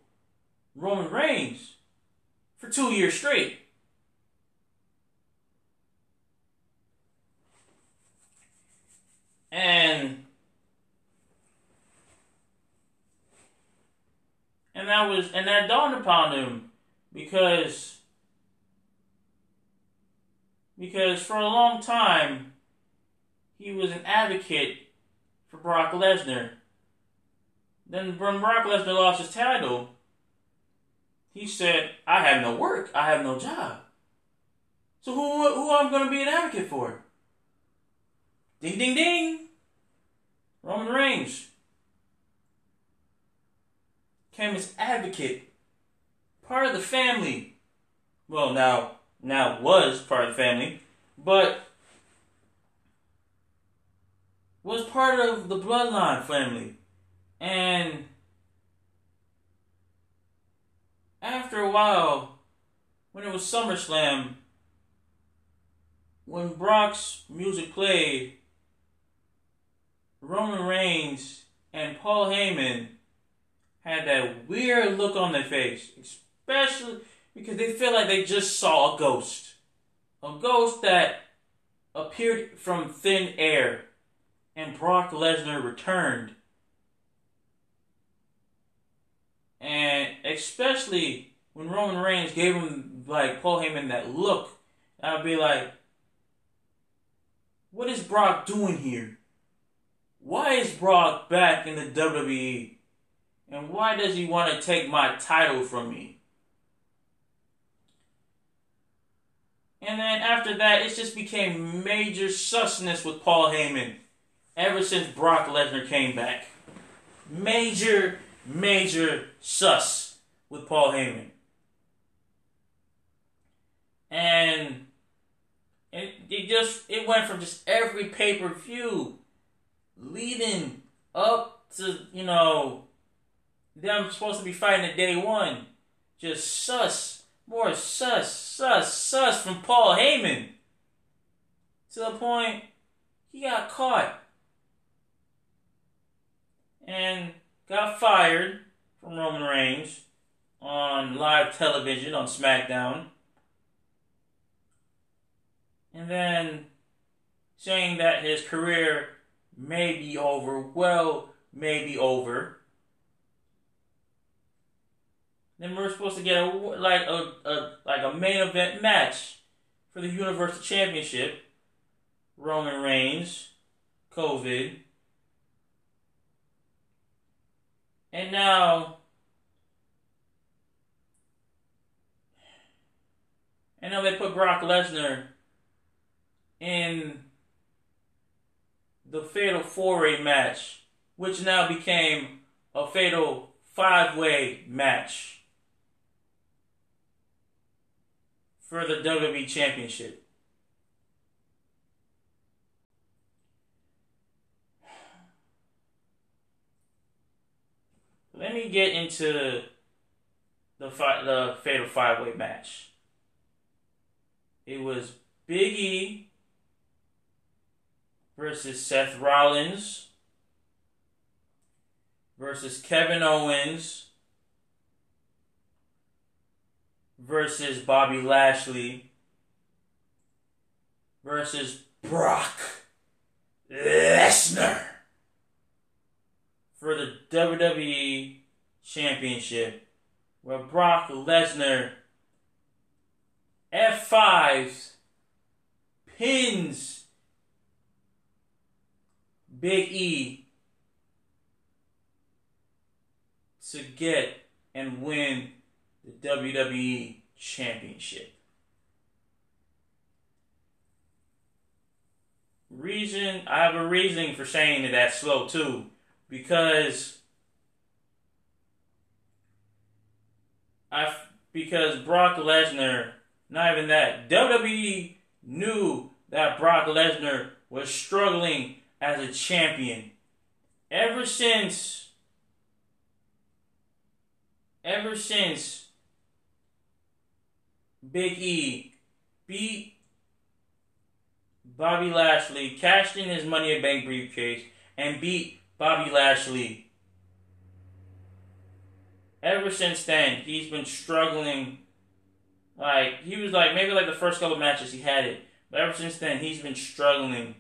Roman Reigns, for two years straight. And and that was and that dawned upon him because because for a long time he was an advocate for Brock Lesnar. Then when Brock Lesnar lost his title, he said, "I have no work. I have no job. So who who I'm going to be an advocate for?" Ding ding ding. Roman Reigns came as advocate, part of the family. Well, now now was part of the family, but was part of the bloodline family. And after a while, when it was SummerSlam, when Brock's music played, Roman Reigns and Paul Heyman had that weird look on their face, especially because they feel like they just saw a ghost. A ghost that appeared from thin air, and Brock Lesnar returned. And especially when Roman Reigns gave him, like, Paul Heyman that look, I'd be like, what is Brock doing here? Why is Brock back in the WWE? And why does he want to take my title from me? And then after that, it just became major susness with Paul Heyman. ever since Brock Lesnar came back. Major, major sus with Paul Heyman. And it, it just it went from just every pay per view leading up to, you know, them supposed to be fighting at day one. Just sus. More sus, sus, sus from Paul Heyman. To the point he got caught. And got fired from Roman Reigns on live television on SmackDown. And then saying that his career may be over. Well, may be over. Then we're supposed to get a like a, a like a main event match for the Universal Championship. Roman Reigns, COVID, and now, and now they put Brock Lesnar in the Fatal Four Way match, which now became a Fatal Five Way match. For the WWE Championship. Let me get into the fi- the fatal five way match. It was Big E versus Seth Rollins versus Kevin Owens versus Bobby Lashley versus Brock Lesnar for the WWE Championship, where Brock Lesnar F5s pins Big E to get and win the WWE Championship. Reason I have a reason for saying that that's slow too, because I because Brock Lesnar, not even that WWE knew that Brock Lesnar was struggling as a champion ever since ever since Big E beat Bobby Lashley, cashed in his Money in Bank briefcase, and beat Bobby Lashley. Ever since then, he's been struggling. Like, he was like, maybe like the first couple matches he had it. But ever since then, he's been struggling.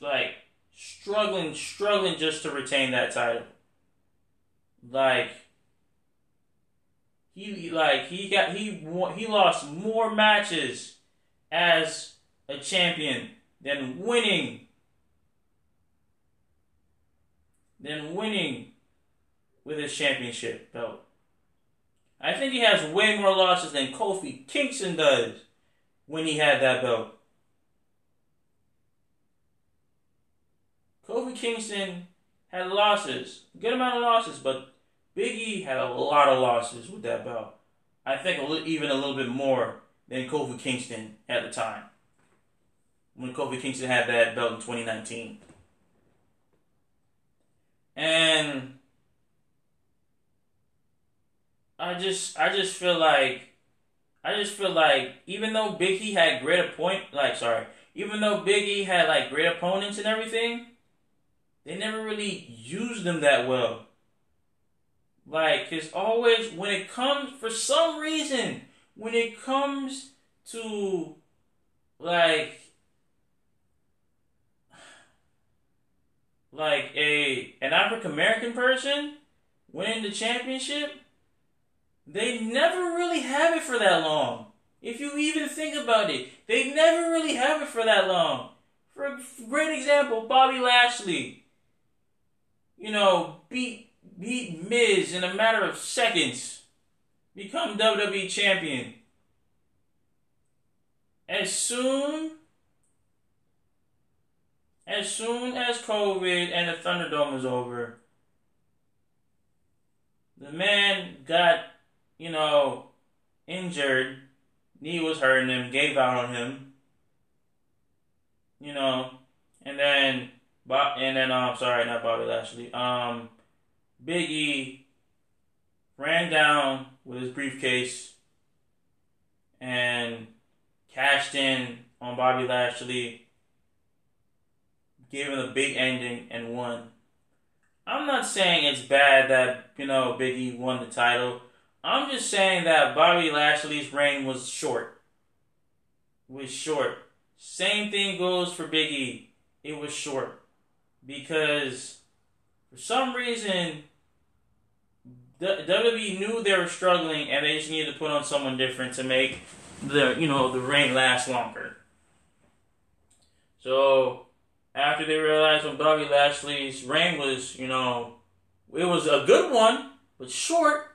Like, struggling, struggling just to retain that title. Like, he like he got he he lost more matches as a champion than winning than winning with his championship belt. I think he has way more losses than Kofi Kingston does when he had that belt. Kofi Kingston had losses, good amount of losses, but Big E had a lot of losses with that belt. I think a even a little bit more than Kofi Kingston at the time. When Kofi Kingston had that belt in 2019. And I just I just feel like I just feel like even though Big E had great opponent like sorry, even though Big E had like great opponents and everything, they never really used them that well. Like, it's always, when it comes, for some reason, when it comes to, like, like a an African American person winning the championship, they never really have it for that long. If you even think about it, they never really have it for that long. For a great example, Bobby Lashley, you know, beat beat Miz in a matter of seconds, become WWE champion. As soon as soon as COVID and the Thunderdome was over, the man got, you know, injured. Knee was hurting him, gave out on him. You know, and then Bob and then I'm um sorry, not Bobby Lashley. Um Big E ran down with his briefcase and cashed in on Bobby Lashley, gave him a big ending and won. I'm not saying it's bad that, you know, Big E won the title. I'm just saying that Bobby Lashley's reign was short. Was short. Same thing goes for Big E. It was short. Because for some reason WWE knew they were struggling and they just needed to put on someone different to make the you know the reign last longer. So after they realized when Bobby Lashley's reign was, you know, it was a good one, but short,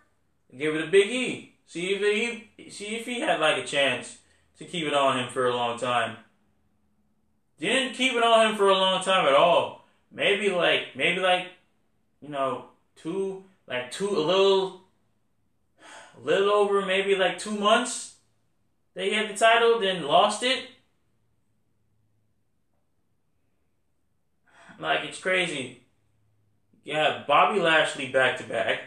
they gave it a Big E. See if he see if he had like a chance to keep it on him for a long time. Didn't keep it on him for a long time at all. Maybe like maybe like you know two like two a little a little over maybe like two months. They had the title, then lost it. Like it's crazy. Yeah, Bobby Lashley back to back.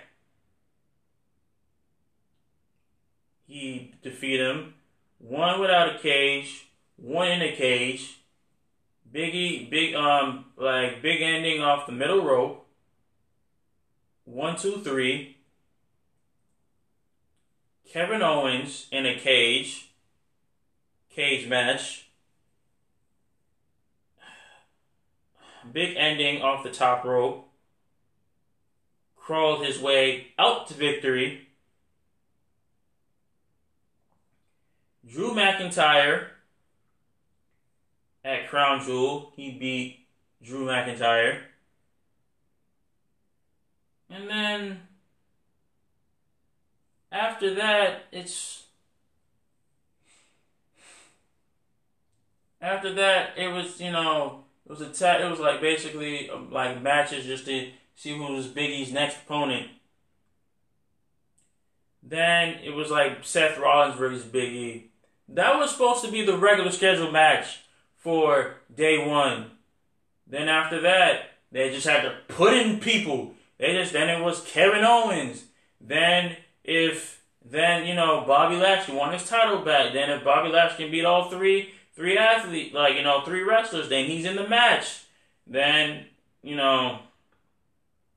He defeated him. One without a cage, one in a cage. Biggie, big um, like big ending off the middle rope. One, two, three. Kevin Owens in a cage. Cage match. Big ending off the top rope. Crawled his way out to victory. Drew McIntyre at Crown Jewel. He beat Drew McIntyre. And then after that, it's after that it was you know it was a ta- it was like basically um, like matches just to see who was Big E's next opponent. Then it was like Seth Rollins versus Big E. That was supposed to be the regular scheduled match for day one. Then after that, they just had to put in people. They just then it was Kevin Owens. Then if then you know Bobby Lashley won his title back. Then if Bobby Lashley can beat all three, three athletes, like, you know, three wrestlers, then he's in the match. Then, you know,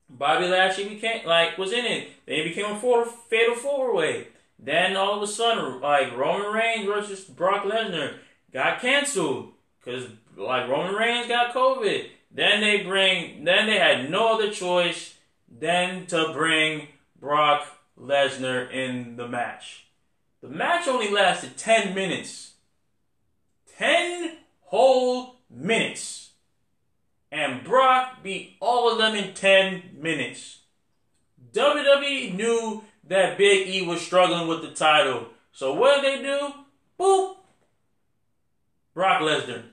Bobby Lashley became, like, was in it. Then he became a four, fatal four way. Then all of a sudden, like, Roman Reigns versus Brock Lesnar got canceled. Because, like, Roman Reigns got COVID. Then they bring, then they had no other choice than to bring Brock Lesnar in the match. The match only lasted 10 minutes. 10 whole minutes. And Brock beat all of them in 10 minutes. WWE knew that Big E was struggling with the title. So what did they do? Boop. Brock Lesnar.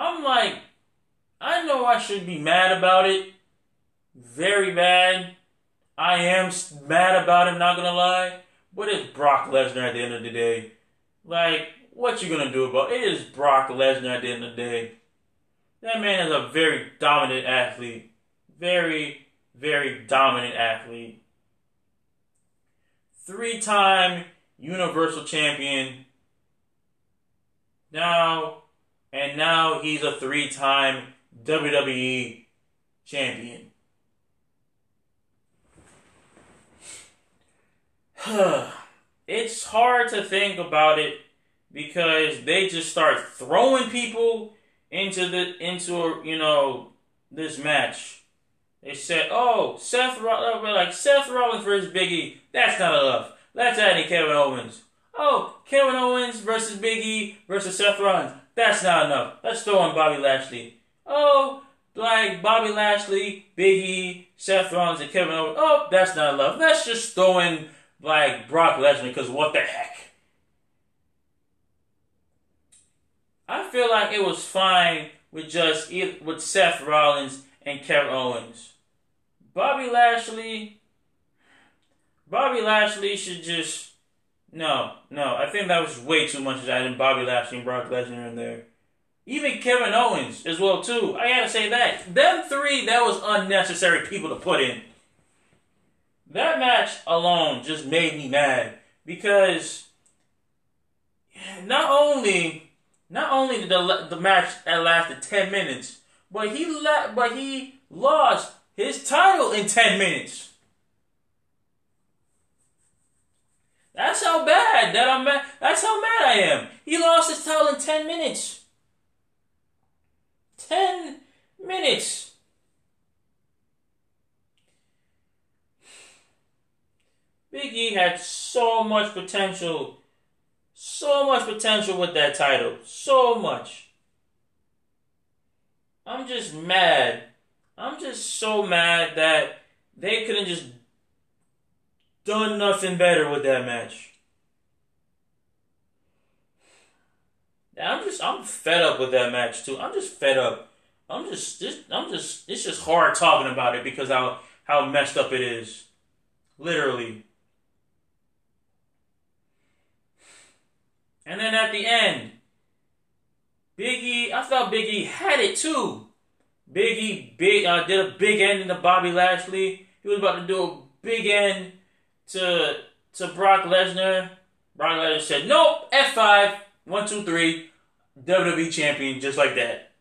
I'm like, I know I should be mad about it. Very bad. I am mad about it, not gonna lie. But it's Brock Lesnar at the end of the day. Like, what you gonna do about it? It is Brock Lesnar at the end of the day. That man is a very dominant athlete. Very, very dominant athlete. Three time Universal Champion. Now, and now he's a three time WWE Champion. (sighs) it's hard to think about it because they just start throwing people into the into you know this match. They said, "Oh, Seth Rollins, oh, like Seth Rollins versus Biggie. That's not enough. Let's add in Kevin Owens. Oh, Kevin Owens versus Biggie versus Seth Rollins. That's not enough. Let's throw in Bobby Lashley. Oh, like Bobby Lashley, Biggie, Seth Rollins, and Kevin Owens. Oh, that's not enough. Let's just throw in like Brock Lesnar because what the heck. I feel like it was fine with just with Seth Rollins and Kevin Owens. Bobby Lashley, Bobby Lashley should just no, no. I think that was way too much adding Bobby Lashley and Brock Lesnar in there. Even Kevin Owens as well too. I gotta say that them three that was unnecessary people to put in. That match alone just made me mad because not only not only did the, the match that lasted 10 minutes, but he la- but he lost his title in 10 minutes. That's how bad that I'm mad. That's how mad I am. He lost his title in 10 minutes. 10 minutes. Big E had so much potential so much potential with that title. So much. I'm just mad. I'm just so mad that they couldn't just done nothing better with that match. I'm just I'm fed up with that match too. I'm just fed up. I'm just, I'm just it's just hard talking about it because how how messed up it is. Literally. And then at the end, Biggie, I thought Biggie had it too. Biggie big uh, did a big end to Bobby Lashley. He was about to do a big end to to Brock Lesnar. Brock Lesnar said, "Nope, F five, one, two, three, WWE champion, just like that."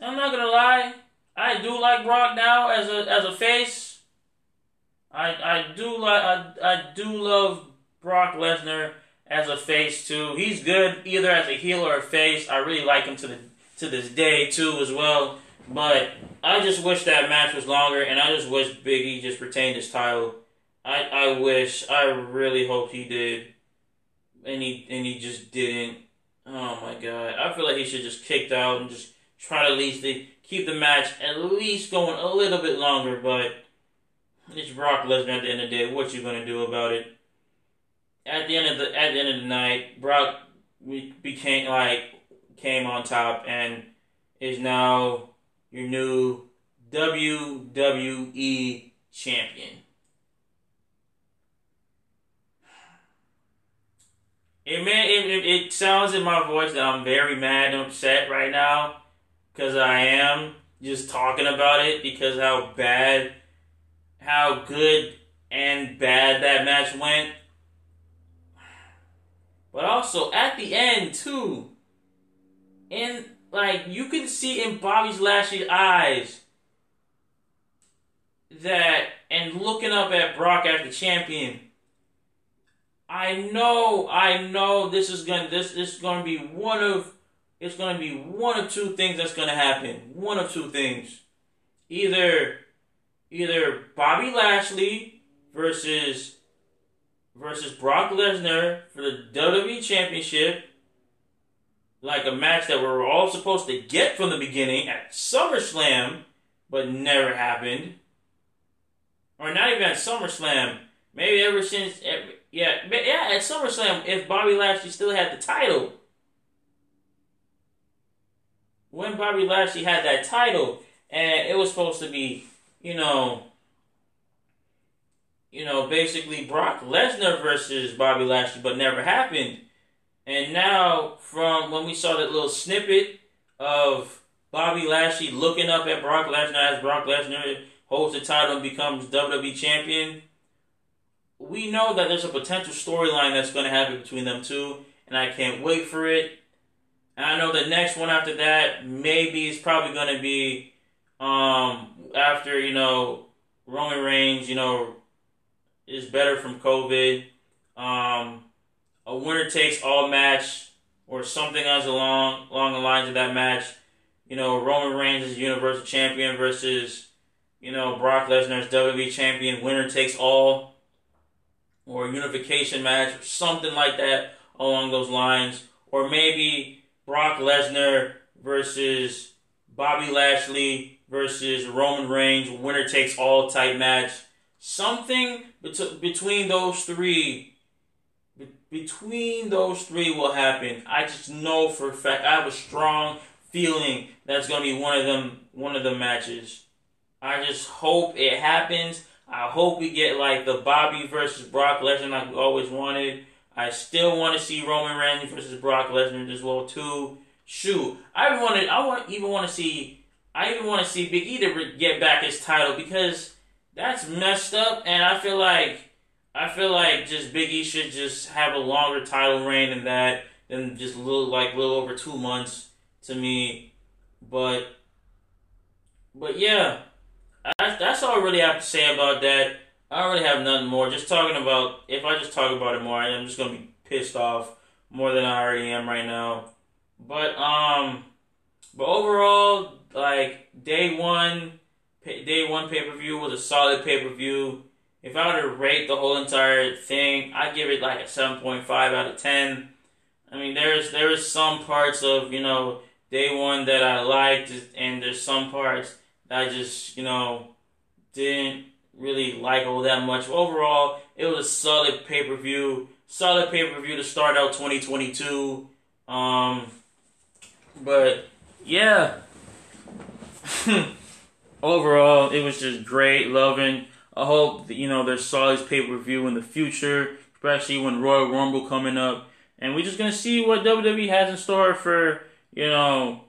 I'm not gonna lie, I do like Brock now as a as a face. I I do like I I do love Brock Lesnar as a face too. He's good either as a heel or a face. I really like him to the to this day too as well. But I just wish that match was longer, and I just wish Biggie just retained his title. I I wish I really hope he did, and he and he just didn't. Oh my god! I feel like he should just kicked out and just try to at least keep the match at least going a little bit longer. But it's Brock Lesnar at the end of the day. What you gonna do about it? at the end of the at the end of the night, Brock became like came on top and is now your new WWE champion. It may it, it, sounds in my voice that I'm very mad and upset right now because I am just talking about it because how bad, how good and bad that match went. But also at the end too, and like you can see in Bobby's Lashley's eyes that and looking up at Brock as the champion. I know, I know this is gonna this, this is gonna be one of it's gonna be one of two things that's gonna happen. One of two things. Either either Bobby Lashley versus versus Brock Lesnar for the WWE Championship, like a match that we were all supposed to get from the beginning at SummerSlam, but never happened. Or not even at SummerSlam. Maybe ever since, every, yeah, yeah, at SummerSlam, if Bobby Lashley still had the title. When Bobby Lashley had that title, and it was supposed to be, you know, you know, basically Brock Lesnar versus Bobby Lashley, but never happened. And now, from when we saw that little snippet of Bobby Lashley looking up at Brock Lesnar as Brock Lesnar holds the title and becomes WWE champion, we know that there's a potential storyline that's going to happen between them two, and I can't wait for it. And I know the next one after that maybe is probably going to be um, after you know Roman Reigns, you know is better from COVID. Um, a winner takes all match or something else along along the lines of that match. You know, Roman Reigns is Universal Champion versus you know Brock Lesnar is WWE Champion. Winner takes all, or unification match or something like that along those lines, or maybe Brock Lesnar versus Bobby Lashley versus Roman Reigns. Winner takes all type match something bet- between those three between those three will happen. I just know for a fact. I have a strong feeling that's gonna be one of them. One of the matches. I just hope it happens. I hope we get like the Bobby versus Brock Lesnar like we always wanted. I still want to see Roman Reigns versus Brock Lesnar as well too. Shoot, I even want to. I want even want to see. I even want to see Big E to get back his title because that's messed up, and I feel like I feel like just Big E should just have a longer title reign than that, than just a little like little over two months to me. But but yeah, that's that's all I really have to say about that. I don't really have nothing more. Just talking about if I just talk about it more, I'm just gonna be pissed off more than I already am right now. But um, but overall, like day one, day one pay per view was a solid pay per view. If I were to rate the whole entire thing, I'd give it like a seven point five out of ten. I mean, there's there's some parts of you know day one that I liked, and there's some parts that I just you know didn't really like all that much. Overall, it was a solid pay per view, solid pay per view to start out 2022. Um, but yeah, (laughs) overall, it was just great. Loving. I hope you know there's solid pay per view in the future, especially when Royal Rumble coming up, and we're just gonna see what WWE has in store for you know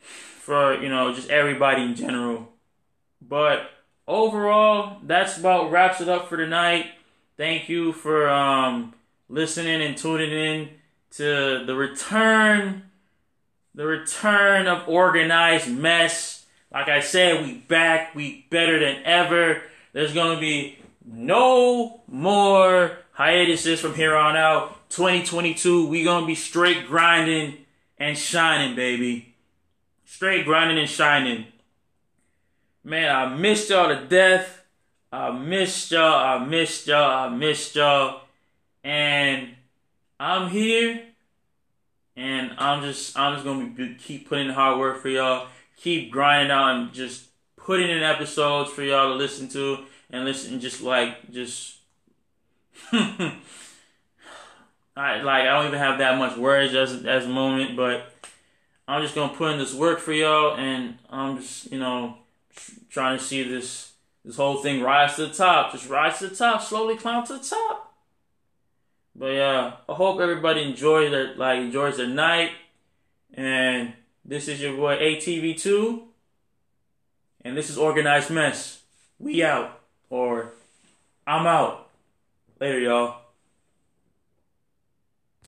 for you know just everybody in general. But overall, that's about wraps it up for tonight. Thank you for um, listening and tuning in to the return the return of organized mess. Like I said, we back, we better than ever. There's gonna be no more hiatuses from here on out. 2022, we gonna be straight grinding and shining, baby. Straight grinding and shining. Man, I missed y'all to death. I missed y'all. I missed y'all. I missed y'all. And I'm here and I'm just I'm just gonna be, keep putting hard work for y'all, keep grinding out and just putting in episodes for y'all to listen to and listen just like just (laughs) I like I don't even have that much words as as a moment, but I'm just gonna put in this work for y'all, and I'm just you know trying to see this this whole thing rise to the top, just rise to the top, slowly climb to the top. But yeah, I hope everybody enjoys their like enjoys their night. And this is your boy ATV2. And this is Organized Mess. We out. Or I'm out. Later, y'all.